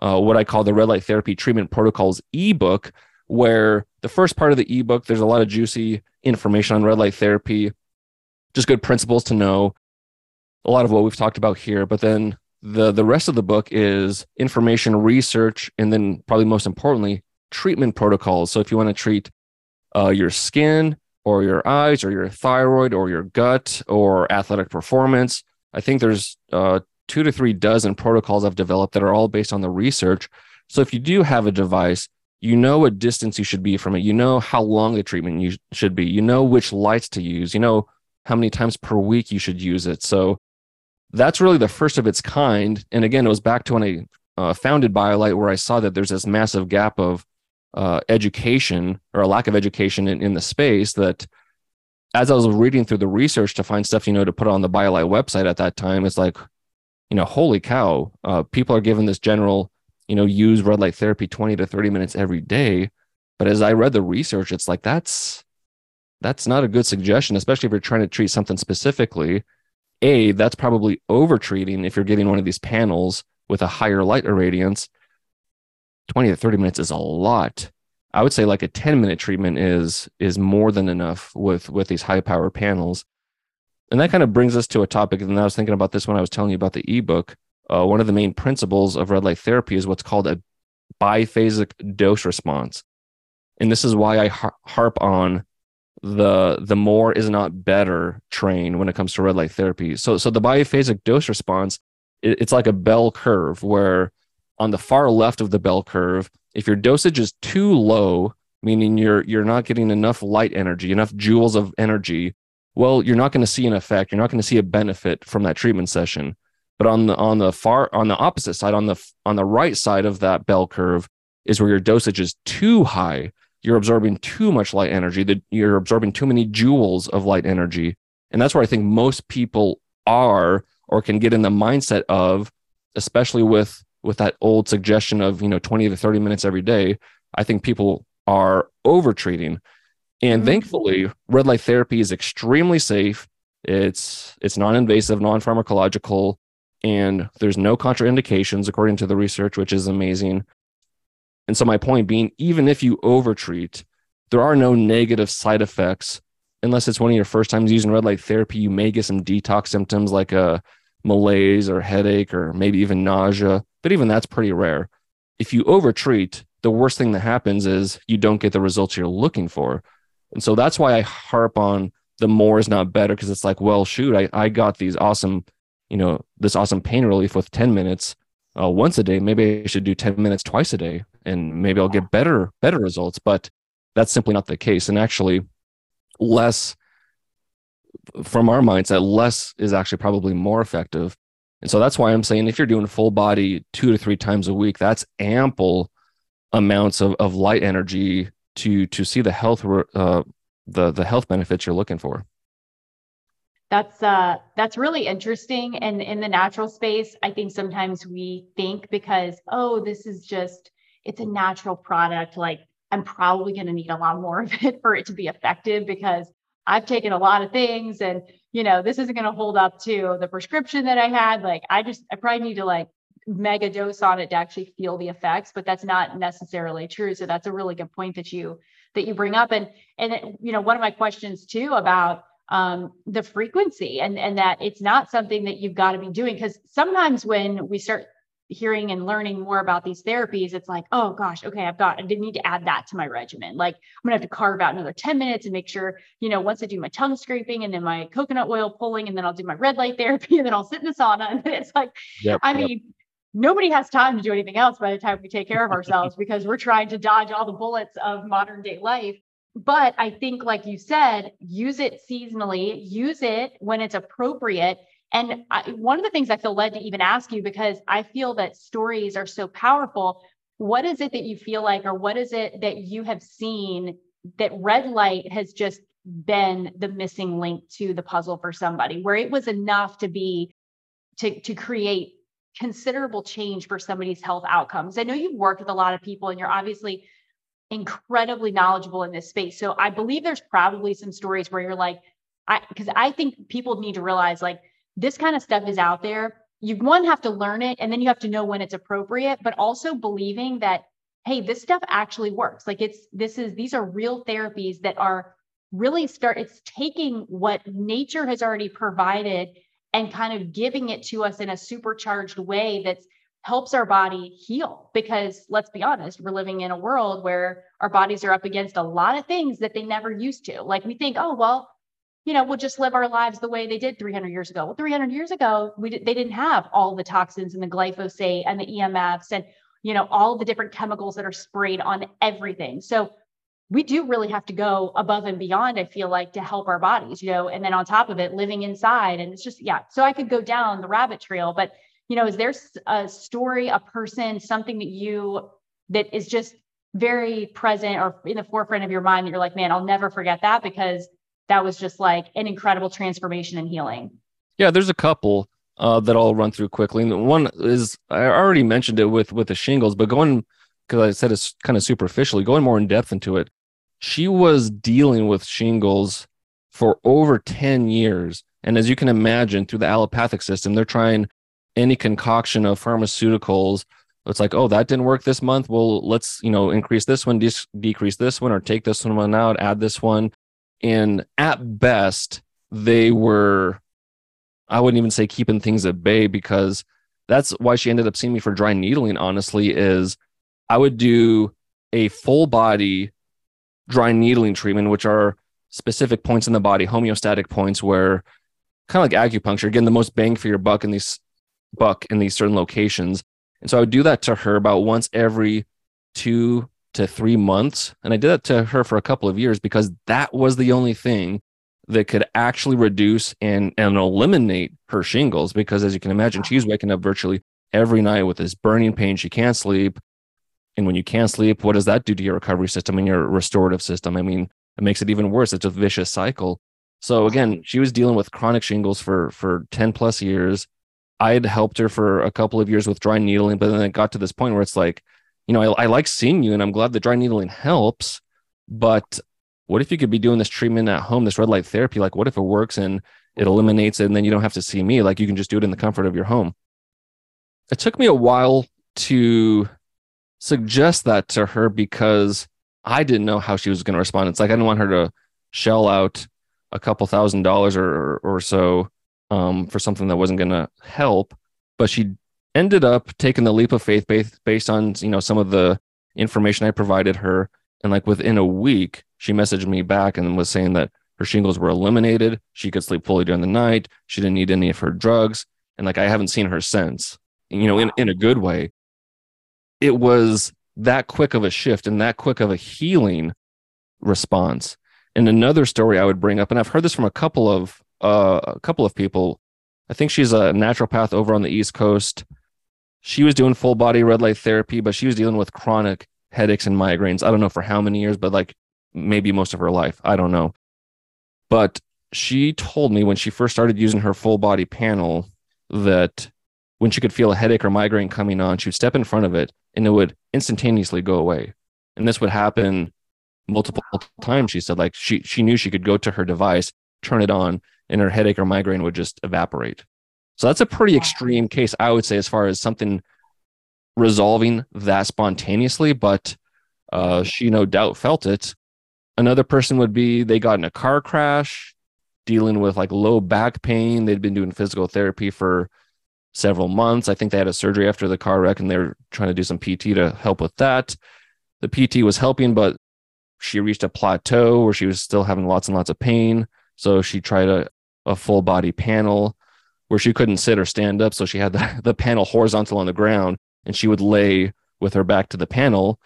uh, what I call the red light therapy treatment protocols ebook, where the first part of the ebook, there's a lot of juicy information on red light therapy, just good principles to know, a lot of what we've talked about here. But then the the rest of the book is information, research, and then probably most importantly, treatment protocols. So if you want to treat uh, your skin or your eyes or your thyroid or your gut or athletic performance, I think there's uh, two to three dozen protocols I've developed that are all based on the research. So if you do have a device, you know what distance you should be from it. You know how long the treatment you should be. You know which lights to use. You know how many times per week you should use it. So that's really the first of its kind. And again, it was back to when I uh, founded BioLight, where I saw that there's this massive gap of uh, education or a lack of education in, in the space that as I was reading through the research to find stuff, you know, to put on the BioLight website at that time, it's like, you know, holy cow, uh, people are given this general, you know, use red light therapy 20 to 30 minutes every day. But as I read the research, it's like that's that's not a good suggestion, especially if you're trying to treat something specifically. A, that's probably overtreating if you're getting one of these panels with a higher light irradiance. 20 to 30 minutes is a lot. I would say like a 10 minute treatment is is more than enough with with these high power panels. And that kind of brings us to a topic. And I was thinking about this when I was telling you about the ebook. Uh, one of the main principles of red light therapy is what's called a biphasic dose response. And this is why I harp on the the more is not better train when it comes to red light therapy. So so the biphasic dose response, it, it's like a bell curve where on the far left of the bell curve, if your dosage is too low, meaning you're you're not getting enough light energy, enough joules of energy well, you're not going to see an effect. You're not going to see a benefit from that treatment session. But on the on the far on the opposite side, on the on the right side of that bell curve, is where your dosage is too high. You're absorbing too much light energy. That you're absorbing too many joules of light energy, and that's where I think most people are or can get in the mindset of, especially with with that old suggestion of you know 20 to 30 minutes every day. I think people are over treating and mm-hmm. thankfully, red light therapy is extremely safe. It's it's non-invasive, non-pharmacological, and there's no contraindications according to the research, which is amazing. And so my point being, even if you overtreat, there are no negative side effects unless it's one of your first times using red light therapy. You may get some detox symptoms like a malaise or headache or maybe even nausea, but even that's pretty rare. If you overtreat, the worst thing that happens is you don't get the results you're looking for. And so that's why I harp on the more is not better because it's like, well, shoot, I, I got these awesome, you know, this awesome pain relief with 10 minutes uh, once a day. Maybe I should do 10 minutes twice a day and maybe I'll get better, better results. But that's simply not the case. And actually, less from our mindset, less is actually probably more effective. And so that's why I'm saying if you're doing full body two to three times a week, that's ample amounts of, of light energy to to see the health uh, the the health benefits you're looking for that's uh that's really interesting and in the natural space i think sometimes we think because oh this is just it's a natural product. Like I'm probably going to need a lot more of it for it to be effective because I've taken a lot of things and, you know, this isn't going to hold up to the prescription that I had. Like, I just, I probably need to like mega dose on it to actually feel the effects, but that's not necessarily true. So that's a really good point that you, that you bring up. And, and, you know, one of my questions too about um, the frequency and, and that it's not something that you've got to be doing. Cause sometimes when we start hearing and learning more about these therapies, it's like, oh gosh, okay, I've got, I didn't need to add that to my regimen. Like I'm gonna have to carve out another 10 minutes and make sure, you know, once I do my tongue scraping and then my coconut oil pulling, and then I'll do my red light therapy, and then I'll sit in the sauna. And it's like, yep, I yep. mean, nobody has time to do anything else by the time we take care of ourselves because we're trying to dodge all the bullets of modern day life. But I think, like you said, use it seasonally, use it when it's appropriate and I, one of the things I feel led to even ask you, because I feel that stories are so powerful. What is it that you feel like, or what is it that you have seen that red light has just been the missing link to the puzzle for somebody, where it was enough to be to, to create considerable change for somebody's health outcomes? I know you've worked with a lot of people and you're obviously incredibly knowledgeable in this space. So I believe there's probably some stories where you're like, I because I think people need to realize like this kind of stuff is out there. You one have to learn it and then you have to know when it's appropriate, but also believing that, hey, this stuff actually works. Like it's this is these are real therapies that are really start, it's taking what nature has already provided and kind of giving it to us in a supercharged way that's helps our body heal because let's be honest we're living in a world where our bodies are up against a lot of things that they never used to like we think oh well you know, we'll just live our lives the way they did 300 years ago. Well, 300 years ago, we they didn't have all the toxins and the glyphosate and the EMFs and you know all the different chemicals that are sprayed on everything. So we do really have to go above and beyond. I feel like to help our bodies, you know, and then on top of it, living inside, and it's just yeah. So I could go down the rabbit trail, but you know, is there a story, a person, something that you that is just very present or in the forefront of your mind that you're like, man, I'll never forget that because that was just like an incredible transformation and healing. Yeah, there's a couple uh, that I'll run through quickly. One is I already mentioned it with with the shingles, but going because I said it's kind of superficially going more in depth into it. She was dealing with shingles for over 10 years. And as you can imagine, through the allopathic system, they're trying any concoction of pharmaceuticals. It's like, oh, that didn't work this month. Well, let's, you know, increase this one, de- decrease this one, or take this one out, add this one. And at best, they were, I wouldn't even say keeping things at bay because that's why she ended up seeing me for dry needling, honestly, is I would do a full body dry needling treatment, which are specific points in the body, homeostatic points where kind of like acupuncture, getting the most bang for your buck in these buck in these certain locations. And so I would do that to her about once every two to three months. And I did that to her for a couple of years because that was the only thing that could actually reduce and, and eliminate her shingles. Because as you can imagine, she's waking up virtually every night with this burning pain. She can't sleep. And when you can't sleep, what does that do to your recovery system and your restorative system? I mean, it makes it even worse. It's a vicious cycle. So again, she was dealing with chronic shingles for for 10 plus years. I had helped her for a couple of years with dry needling, but then it got to this point where it's like, you know, I, I like seeing you and I'm glad the dry needling helps. But what if you could be doing this treatment at home, this red light therapy? Like, what if it works and it eliminates it and then you don't have to see me? Like, you can just do it in the comfort of your home. It took me a while to suggest that to her because I didn't know how she was going to respond. It's like I didn't want her to shell out a couple thousand dollars or, or, or so um, for something that wasn't going to help. But she ended up taking the leap of faith based, based on you know some of the information I provided her, and like within a week, she messaged me back and was saying that her shingles were eliminated. She could sleep fully during the night. She didn't need any of her drugs, and like I haven't seen her since. You know, in in a good way. It was that quick of a shift and that quick of a healing response. And another story I would bring up, and I've heard this from a couple of uh, a couple of people. I think she's a naturopath over on the East Coast she was doing full body red light therapy, but she was dealing with chronic headaches and migraines. I don't know for how many years, but like maybe most of her life. I don't know. But she told me when she first started using her full body panel that when she could feel a headache or migraine coming on, she would step in front of it, and it would instantaneously go away. And this would happen multiple times. She said, like she she knew she could go to her device, turn it on, and her headache or migraine would just evaporate. So that's a pretty extreme case, I would say, as far as something resolving that spontaneously, but uh, she no doubt felt it. Another person would be they got in a car crash, dealing with like low back pain. They'd been doing physical therapy for several months. I think they had a surgery after the car wreck and they were trying to do some PT to help with that. The PT was helping, but she reached a plateau where she was still having lots and lots of pain. So she tried a, a full body panel where she couldn't sit or stand up. So she had the, the panel horizontal on the ground and she would lay with her back to the panel.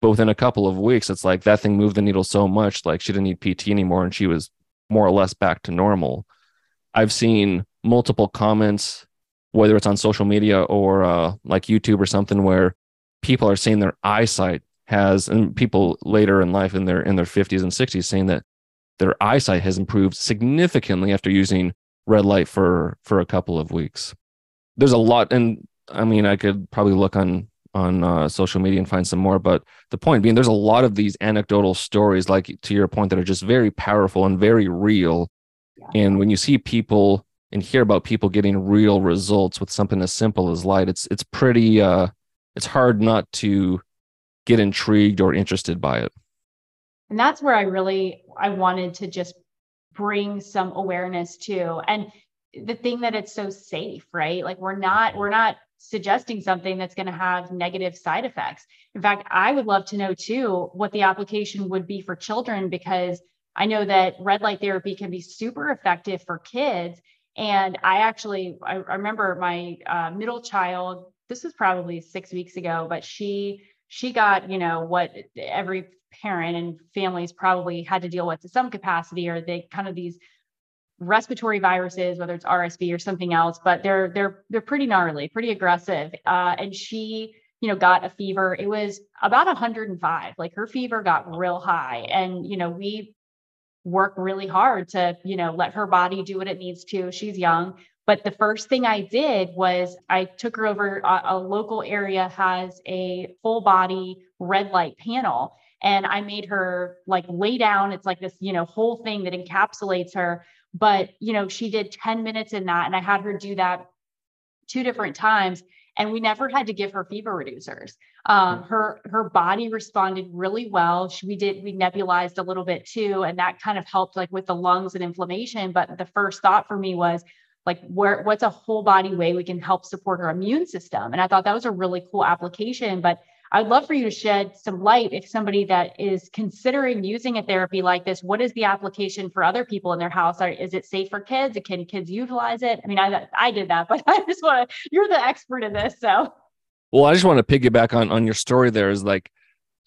But within a couple of weeks, it's like that thing moved the needle so much, like she didn't need PT anymore and she was more or less back to normal. I've seen multiple comments, whether it's on social media or uh, like YouTube or something, where people are saying their eyesight has, and people later in life in their in their 50s and 60s saying that their eyesight has improved significantly after using red light for for a couple of weeks. There's a lot, and I mean, I could probably look on on uh, social media and find some more. But the point being, there's a lot of these anecdotal stories, like to your point, that are just very powerful and very real. Yeah. And when you see people and hear about people getting real results with something as simple as light, it's it's pretty uh, it's hard not to get intrigued or interested by it. And that's where I really I wanted to just bring some awareness to and the thing that it's so safe right like we're not we're not suggesting something that's going to have negative side effects. In fact, I would love to know too what the application would be for children because I know that red light therapy can be super effective for kids. And I actually, I, remember my uh, middle child, this was probably six weeks ago, but she, she got, you know, what every parent and families probably had to deal with to some capacity, or they kind of these respiratory viruses, whether it's RSV or something else, but they're they're they're pretty gnarly, pretty aggressive. Uh, and she, you know, got a fever. It was about 105. Like her fever got real high, and you know, we work really hard to you know let her body do what it needs to. She's young. But the first thing I did was I took her over. A, a local area has a full body red light panel, and I made her like lay down. It's like this, you know, whole thing that encapsulates her but you know she did 10 minutes in that and i had her do that two different times and we never had to give her fever reducers um, mm. her her body responded really well she, we did we nebulized a little bit too and that kind of helped like with the lungs and inflammation but the first thought for me was like where what's a whole body way we can help support our immune system and i thought that was a really cool application but I'd love for you to shed some light if somebody that is considering using a therapy like this, what is the application for other people in their house? Are, is it safe for kids? Can kids utilize it? I mean, I I did that, but I just want to. You're the expert in this, so. Well, I just want to piggyback on on your story. There is like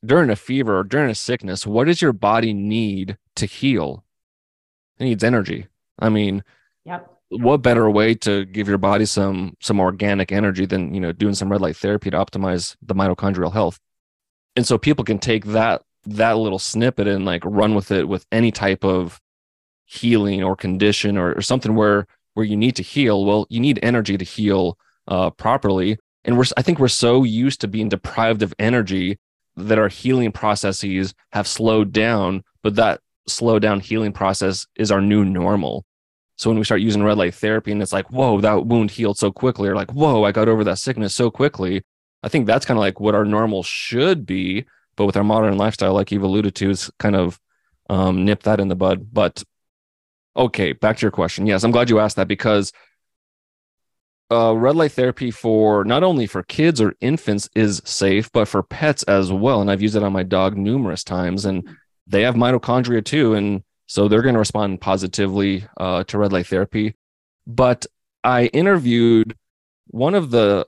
during a fever or during a sickness, what does your body need to heal? It needs energy. I mean, yep what better way to give your body some some organic energy than you know doing some red light therapy to optimize the mitochondrial health? And so people can take that that little snippet and like run with it with any type of healing or condition or, or something where where you need to heal. Well you need energy to heal uh, properly. And we're i think we're so used to being deprived of energy that our healing processes have slowed down but that slow down healing process is our new normal so when we start using red light therapy and it's like, whoa, that wound healed so quickly, or like, whoa, I got over that sickness so quickly. I think that's kind of like what our normal should be. But with our modern lifestyle, like you've alluded to, is kind of um, nip that in the bud. But okay, back to your question. Yes, I'm glad you asked that because uh, red light therapy for not only for kids or infants is safe, but for pets as well. And I've used it on my dog numerous times, and they have mitochondria too. And so they're going to respond positively uh, to red light therapy. But I interviewed one of the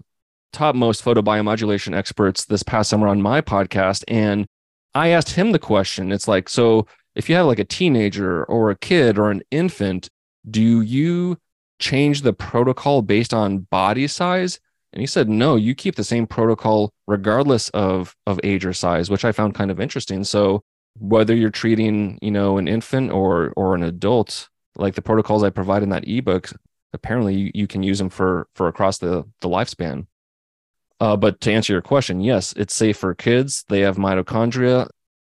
topmost photobiomodulation experts this past summer on my podcast. And I asked him the question it's like, so if you have like a teenager or a kid or an infant, do you change the protocol based on body size? And he said, no, you keep the same protocol regardless of, of age or size, which I found kind of interesting. So whether you're treating you know an infant or or an adult like the protocols i provide in that ebook apparently you, you can use them for for across the the lifespan Uh, but to answer your question, yes, it's safe for kids. They have mitochondria,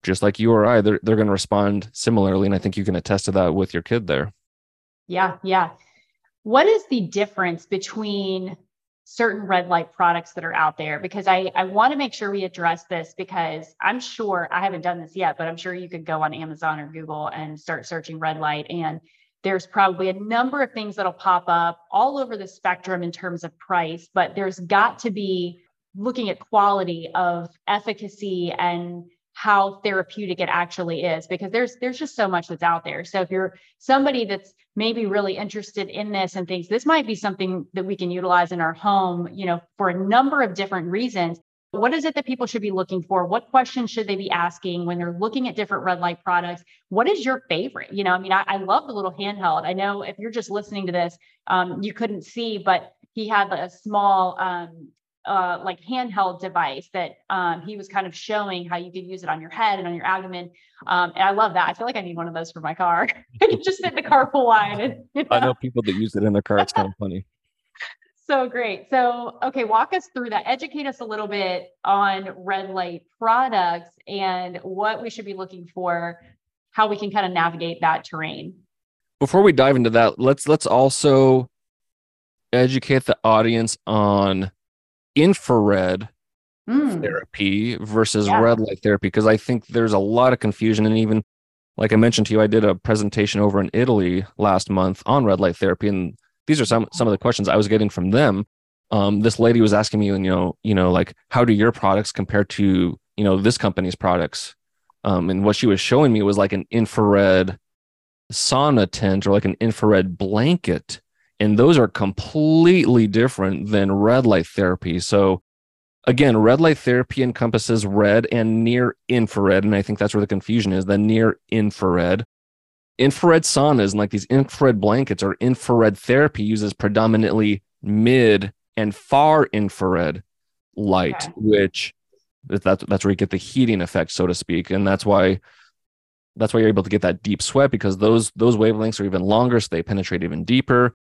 just like you or I. They're they're going to respond similarly, and I think you can attest to that with your kid there. Yeah, yeah. What is the difference between certain red light products that are out there? Because I I want to make sure we address this because I'm sure I haven't done this yet, but I'm sure you could go on Amazon or Google and start searching red light and there's probably a number of things that'll pop up all over the spectrum in terms of price, but there's got to be looking at quality of efficacy and how therapeutic it actually is because there's there's just so much that's out there. So if you're somebody that's maybe really interested in this and thinks this might be something that we can utilize in our home, you know, for a number of different reasons, what is it that people should be looking for? What questions should they be asking when they're looking at different red light products? What is your favorite? You know, I mean, I, I love the little handheld. I know if you're just listening to this, um, you couldn't see, but he had a small um, uh, like handheld device that um, he was kind of showing how you could use it on your head and on your abdomen. Um, and I love that. I feel like I need one of those for my car. you just sit in the carpool line. And, you know. I know people that use it in their car. It's kind of funny so great. So, okay, walk us through that. Educate us a little bit on red light products and what we should be looking for, how we can kind of navigate that terrain. Before we dive into that, let's let's also educate the audience on infrared mm. therapy versus yeah. red light therapy because I think there's a lot of confusion and even like I mentioned to you, I did a presentation over in Italy last month on red light therapy and these are some some of the questions I was getting from them. Um, this lady was asking me, you know, you know, like how do your products compare to you know this company's products? Um, and what she was showing me was like an infrared sauna tent or like an infrared blanket, and those are completely different than red light therapy. So again, red light therapy encompasses red and near infrared, and I think that's where the confusion is. The near infrared infrared saunas and like these infrared blankets or infrared therapy uses predominantly mid and far infrared light, okay. which that's that's where you get the heating effect, so to speak, and that's why that's why you're able to get that deep sweat because those those wavelengths are even longer, so they penetrate even deeper.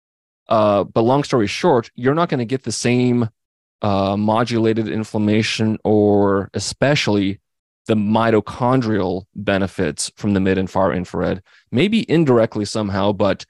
Uh, but long story short, you're not going to get the same uh, modulated inflammation or especially the mitochondrial benefits from the mid and far infrared, maybe indirectly somehow, but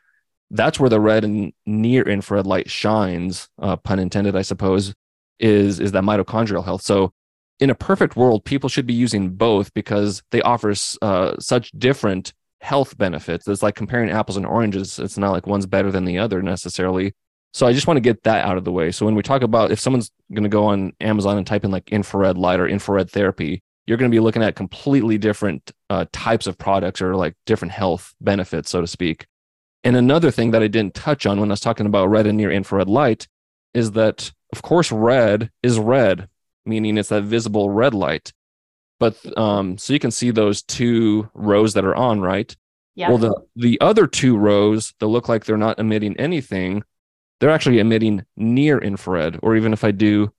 that's where the red and near infrared light shines, uh, pun intended, I suppose, is, is that mitochondrial health. So in a perfect world, people should be using both because they offer uh, such different health benefits. It's like comparing apples and oranges. It's not like one's better than the other necessarily. So I just want to get that out of the way. So when we talk about if someone's going to go on Amazon and type in like infrared light or infrared therapy, you're going to be looking at completely different uh, types of products or like different health benefits, so to speak. And another thing that I didn't touch on when I was talking about red and near infrared light is that, of course, red is red, meaning it's that visible red light. But um, so you can see those two rows that are on, right? Yeah. Well, the, the other two rows that look like they're not emitting anything, they're actually emitting near infrared. Or even if I do,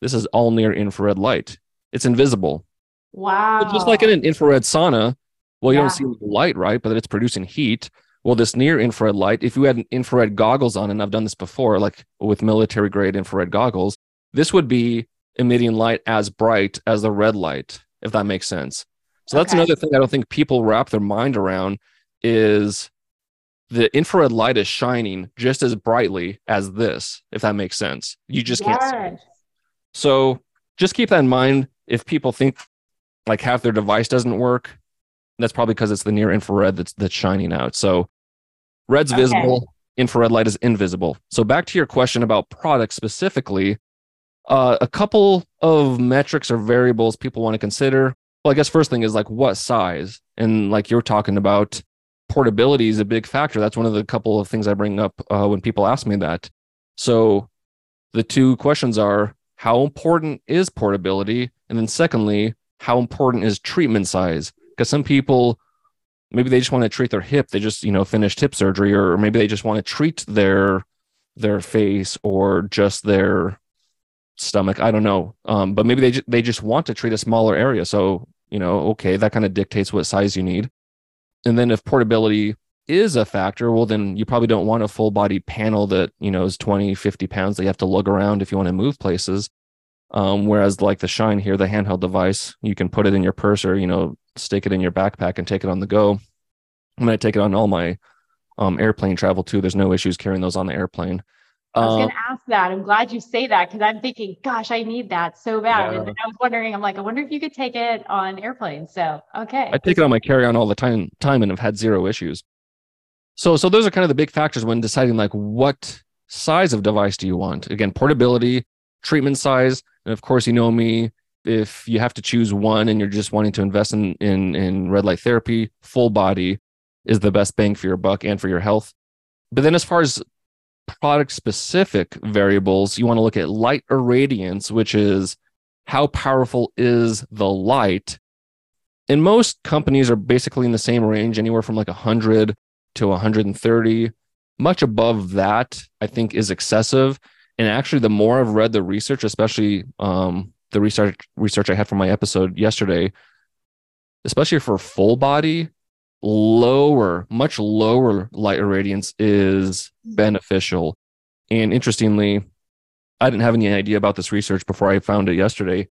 this is all near infrared light. It's invisible. Wow. Just like in an infrared sauna, well, you yeah. don't see light, right? But it's producing heat. Well, this near infrared light, if you had infrared goggles on, and I've done this before, like with military grade infrared goggles, this would be emitting light as bright as the red light, if that makes sense. So that's okay. another thing I don't think people wrap their mind around is the infrared light is shining just as brightly as this, if that makes sense. You just yes. can't see it. So just keep that in mind if people think like half their device doesn't work, that's probably because it's the near infrared that's that's shining out. So red's okay. visible, infrared light is invisible. So back to your question about products specifically, uh, a couple of metrics or variables people want to consider. Well, I guess first thing is like what size, and like you're talking about, portability is a big factor. That's one of the couple of things I bring up uh, when people ask me that. So the two questions are how important is portability, and then secondly, how important is treatment size? Because some people maybe they just want to treat their hip, they just, you know, finished hip surgery, or maybe they just want to treat their their face or just their stomach. I don't know. Um, but maybe they ju- they just want to treat a smaller area. So, you know, okay, that kind of dictates what size you need. And then if portability is a factor, well, then you probably don't want a full body panel that, you know, is 20, 50 pounds that you have to lug around if you want to move places. Um, whereas like the Shine here, the handheld device, you can put it in your purse or you know stick it in your backpack and take it on the go. I'm gonna take it on all my um, airplane travel too. There's no issues carrying those on the airplane. I was going to um, ask that. I'm glad you say that because I'm thinking, gosh, I need that so bad. Yeah. And I was wondering, I'm like, I wonder if you could take it on airplanes. So, okay. I take it on my carry on all the time, time and have had zero issues. So, so those are kind of the big factors when deciding like what size of device do you want? Again, portability, treatment size, and of course, you know me. If you have to choose one and you're just wanting to invest in in in red light therapy, full body is the best bang for your buck and for your health. But then, as far as product specific variables, you want to look at light irradiance, which is how powerful is the light. And most companies are basically in the same range, anywhere from like 100 to 130. Much above that, I think, is excessive. And actually, the more I've read the research, especially um, the research research I had from my episode yesterday, especially for full body, lower, much lower light irradiance is beneficial. And interestingly, I didn't have any idea about this research before I found it yesterday.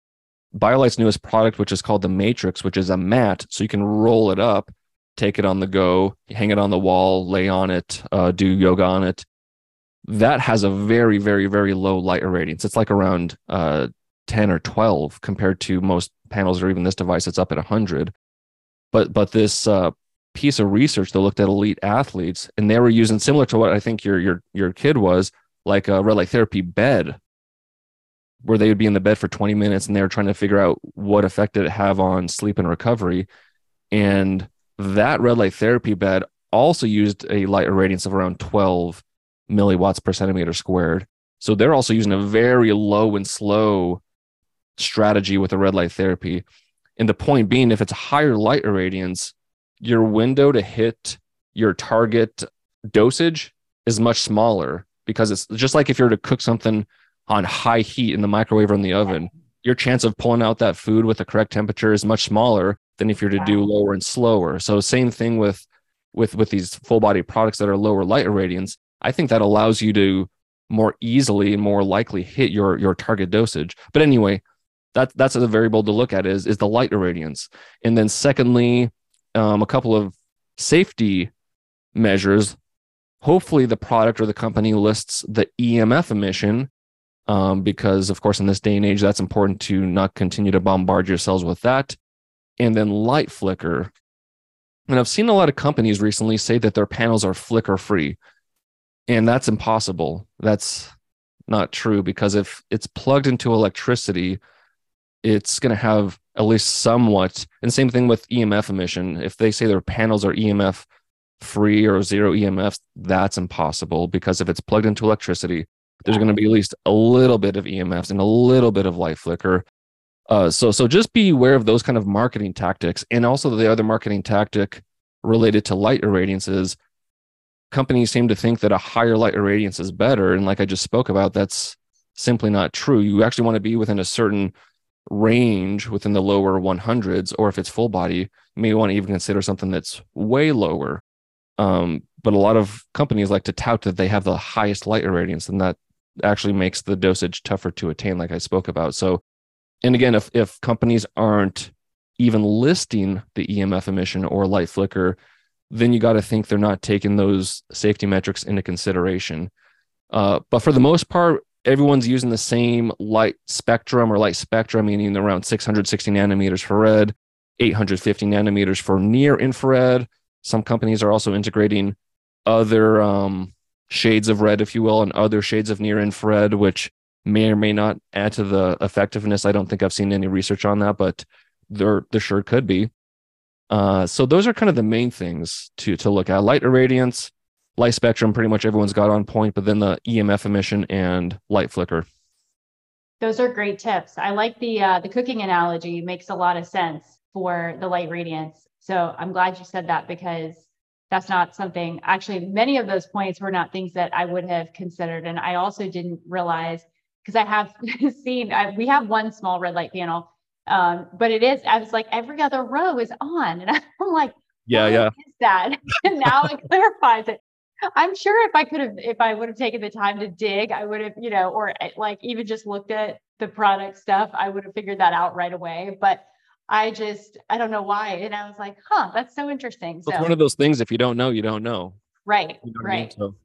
BioLight's newest product, which is called the Matrix, which is a mat, so you can roll it up, take it on the go, hang it on the wall, lay on it, uh, do yoga on it. That has a very, very, very low light irradiance. It's like around uh, 10 or 12 compared to most panels or even this device. It's up at 100. But but this uh, piece of research that looked at elite athletes and they were using similar to what I think your your your kid was like a red light therapy bed where they would be in the bed for 20 minutes and they were trying to figure out what effect did it have on sleep and recovery. And that red light therapy bed also used a light irradiance of around 12 milliwatts per centimeter squared. So they're also using a very low and slow strategy with the red light therapy. And the point being if it's higher light irradiance your window to hit your target dosage is much smaller because it's just like if you're to cook something on high heat in the microwave or in the oven, your chance of pulling out that food with the correct temperature is much smaller than if you're to do lower and slower. So same thing with with with these full body products that are lower light irradiance. I think that allows you to more easily and more likely hit your your target dosage. But anyway, that that's a variable to look at is is the light irradiance. And then secondly, um, a couple of safety measures. Hopefully, the product or the company lists the EMF emission um, because, of course, in this day and age, that's important to not continue to bombard yourselves with that. And then light flicker. And I've seen a lot of companies recently say that their panels are flicker free. And that's impossible. That's not true because if it's plugged into electricity, it's going to have at least somewhat. And same thing with EMF emission. If they say their panels are EMF free or zero EMFs, that's impossible because if it's plugged into electricity, there's going to be at least a little bit of EMFs and a little bit of light flicker. Uh, so so just be aware of those kind of marketing tactics, and also the other marketing tactic related to light irradiance is companies seem to think that a higher light irradiance is better, and like I just spoke about, that's simply not true. You actually want to be within a certain range within the lower 100s, or if it's full body, you may want to even consider something that's way lower. Um, but a lot of companies like to tout that they have the highest light irradiance, and that actually makes the dosage tougher to attain, like I spoke about. So, and again, if if companies aren't even listing the EMF emission or light flicker, then you got to think they're not taking those safety metrics into consideration. Uh, but for the most part, everyone's using the same light spectrum or light spectrum, meaning around 660 nanometers for red, 850 nanometers for near infrared. Some companies are also integrating other um, shades of red, if you will, and other shades of near infrared, which may or may not add to the effectiveness. I don't think I've seen any research on that, but there there sure could be. Uh, so those are kind of the main things to to look at: light irradiance, light spectrum, pretty much everyone's got on point, but then the EMF emission and light flicker. Those are great tips. I like the uh, the cooking analogy. It makes a lot of sense for the light radiance. So I'm glad you said that because that's not something. Actually, many of those points were not things that I would have considered, and I also didn't realize because I have seen I, we have one small red light panel, um, but it is. I was like every other row is on, and I'm like, yeah, yeah, is that? and now it clarifies it I'm sure if I could have, if I would have taken the time to dig, I would have, you know, or eh, like even just looked at the product stuff, I would have figured that out right away. But I just, I don't know why. And I was like, huh, that's so interesting. So it's one of those things. If you don't know, you don't know. Right. You right. So,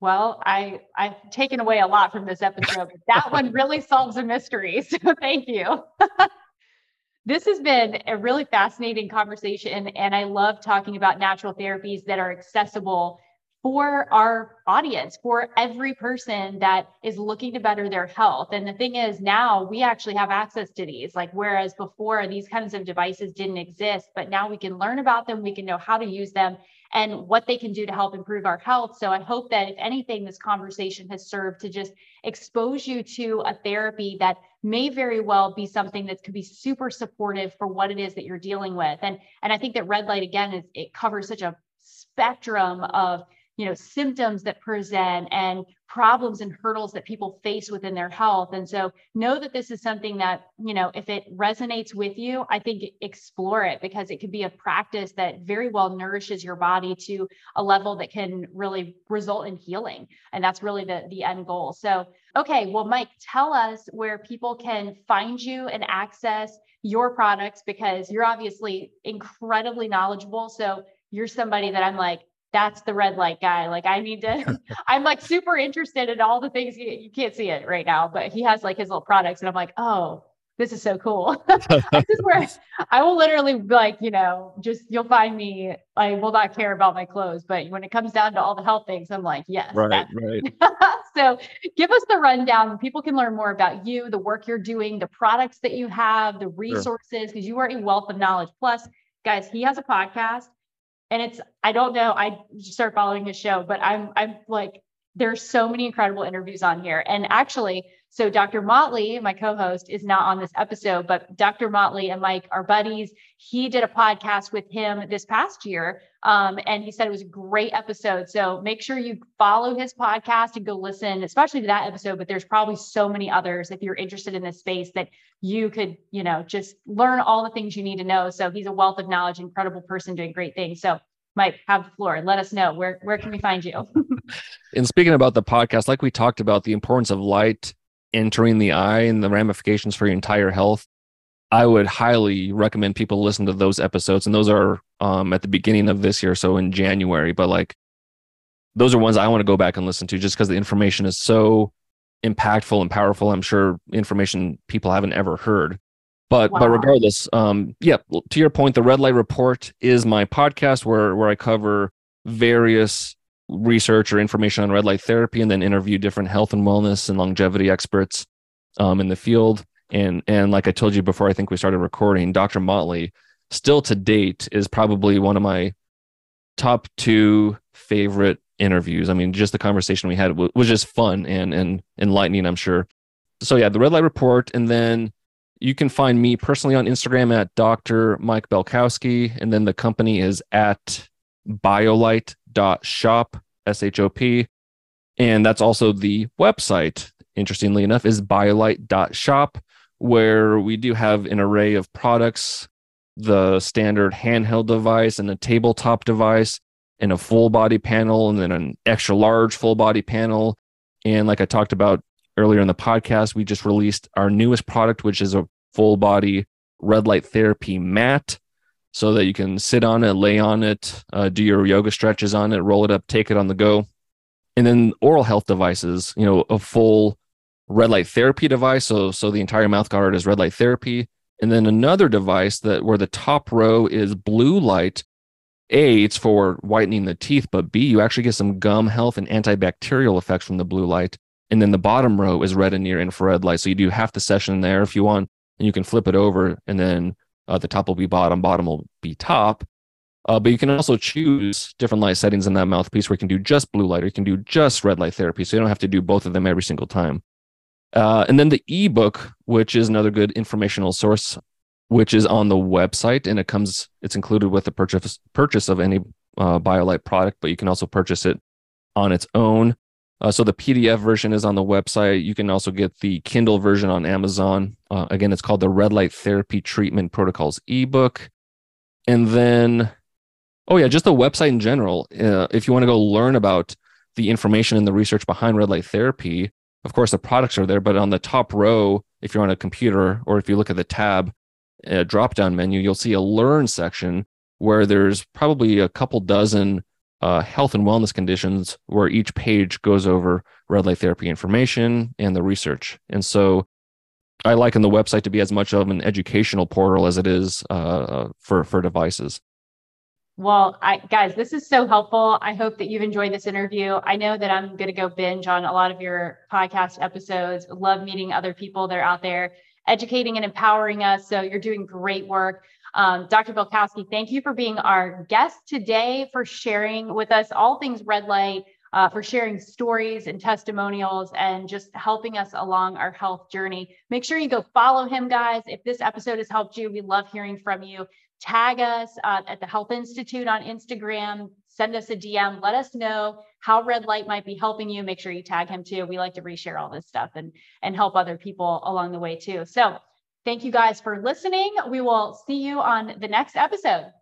well, I I've taken away a lot from this episode, but that one really solves a mystery. So thank you. this has been a really fascinating conversation, and I love talking about natural therapies that are accessible for our audience, for every person that is looking to better their health. And the thing is, now we actually have access to these, like, whereas before these kinds of devices didn't exist, but now we can learn about them, we can know how to use them and what they can do to help improve our health. So I hope that if anything, this conversation has served to just expose you to a therapy that may very well be something that could be super supportive for what it is that you're dealing with. And, and I think that red light again is it covers such a spectrum of you know symptoms that present and problems and hurdles that people face within their health. And so know that this is something that you know if it resonates with you i think explore it because it could be a practice that very well nourishes your body to a level that can really result in healing. And that's really the the end goal. So okay well mike tell us where people can find you and access your products because you're obviously incredibly knowledgeable. So you're somebody that i'm like that's the red light guy. Like I need to, I'm like super interested in all the things you, you can't see it right now, but he has like his little products and I'm like, oh, this is so cool. this is where I will literally like, you know, just you'll find me. I will not care about my clothes, but when it comes down to all the health things, I'm like, yes. Right, right. so give us the rundown. People can learn more about you, the work you're doing, the products that you have, the resources, because sure. you are a wealth of knowledge. Plus, guys, he has a podcast and it's I don't know. I start following his show, but I'm I'm like there's so many incredible interviews on here. And actually, so Dr. Motley, my co-host, is not on this episode, but Dr. Motley and Mike are buddies. He did a podcast with him this past year. Um, and he said it was a great episode. So make sure you follow his podcast and go listen, especially to that episode. But there's probably so many others if you're interested in this space that you could, you know, just learn all the things you need to know. So he's a wealth of knowledge, incredible person doing great things. So Mike, have the floor. Let us know where where can we find you. and speaking about the podcast, like we talked about the importance of light entering the eye and the ramifications for your entire health, I would highly recommend people listen to those episodes. And those are um, at the beginning of this year, so in January. But like, those are ones I want to go back and listen to just because the information is so impactful and powerful. I'm sure information people haven't ever heard. But wow. but regardless, um, yeah. To your point, the Red Light Report is my podcast where where I cover various research or information on red light therapy, and then interview different health and wellness and longevity experts um, in the field. And and like I told you before, I think we started recording. Dr. Motley, still to date, is probably one of my top two favorite interviews. I mean, just the conversation we had was just fun and and enlightening. I'm sure. So yeah, the Red Light Report, and then you can find me personally on Instagram at Dr. Mike Belkowski, and then the company is at biolight.shop, S H O P. And that's also the website, interestingly enough, is biolight.shop, where we do have an array of products the standard handheld device and a tabletop device and a full body panel and then an extra large full body panel and like i talked about earlier in the podcast, we just released our newest product, which is a full body red light therapy mat so that you can sit on it, lay on it, uh, do your yoga stretches on it, roll it up, take it on the go. And then oral health devices, you know, a full red light therapy device. So, so the entire mouth guard is red light therapy. And then another device that where the top row is blue light. A, it's for whitening the teeth, but B, you actually get some gum health and antibacterial effects from the blue light. And then the bottom row is red and near infrared light. So you do half the session there if you want, and you can flip it over, and then uh, the top will be bottom, bottom will be top. Uh, but you can also choose different light settings in that mouthpiece where you can do just blue light or you can do just red light therapy. So you don't have to do both of them every single time. Uh, and then the ebook, which is another good informational source, which is on the website and it comes, it's included with the purchase purchase of any uh, BioLight product, but you can also purchase it on its own. Uh, so the PDF version is on the website. You can also get the Kindle version on Amazon. Uh, again, it's called the Red Light Therapy Treatment Protocols ebook. And then Oh yeah, just the website in general. Uh, if you want to go learn about the information and the research behind red light therapy, of course the products are there, but on the top row, if you're on a computer or if you look at the tab uh, drop down menu, you'll see a learn section where there's probably a couple dozen uh, health and wellness conditions where each page goes over red light therapy information and the research. And so I liken the website to be as much of an educational portal as it is uh, for for devices. Well, I, guys, this is so helpful. I hope that you've enjoyed this interview. I know that I'm going to go binge on a lot of your podcast episodes. Love meeting other people that are out there educating and empowering us. So you're doing great work. Um, Dr. Belkowski, thank you for being our guest today, for sharing with us all things red light, uh, for sharing stories and testimonials and just helping us along our health journey. Make sure you go follow him, guys. If this episode has helped you, we love hearing from you. Tag us uh, at the Health Institute on Instagram. Send us a DM. Let us know how red light might be helping you. Make sure you tag him too. We like to reshare all this stuff and, and help other people along the way too. So thank you guys for listening. We will see you on the next episode.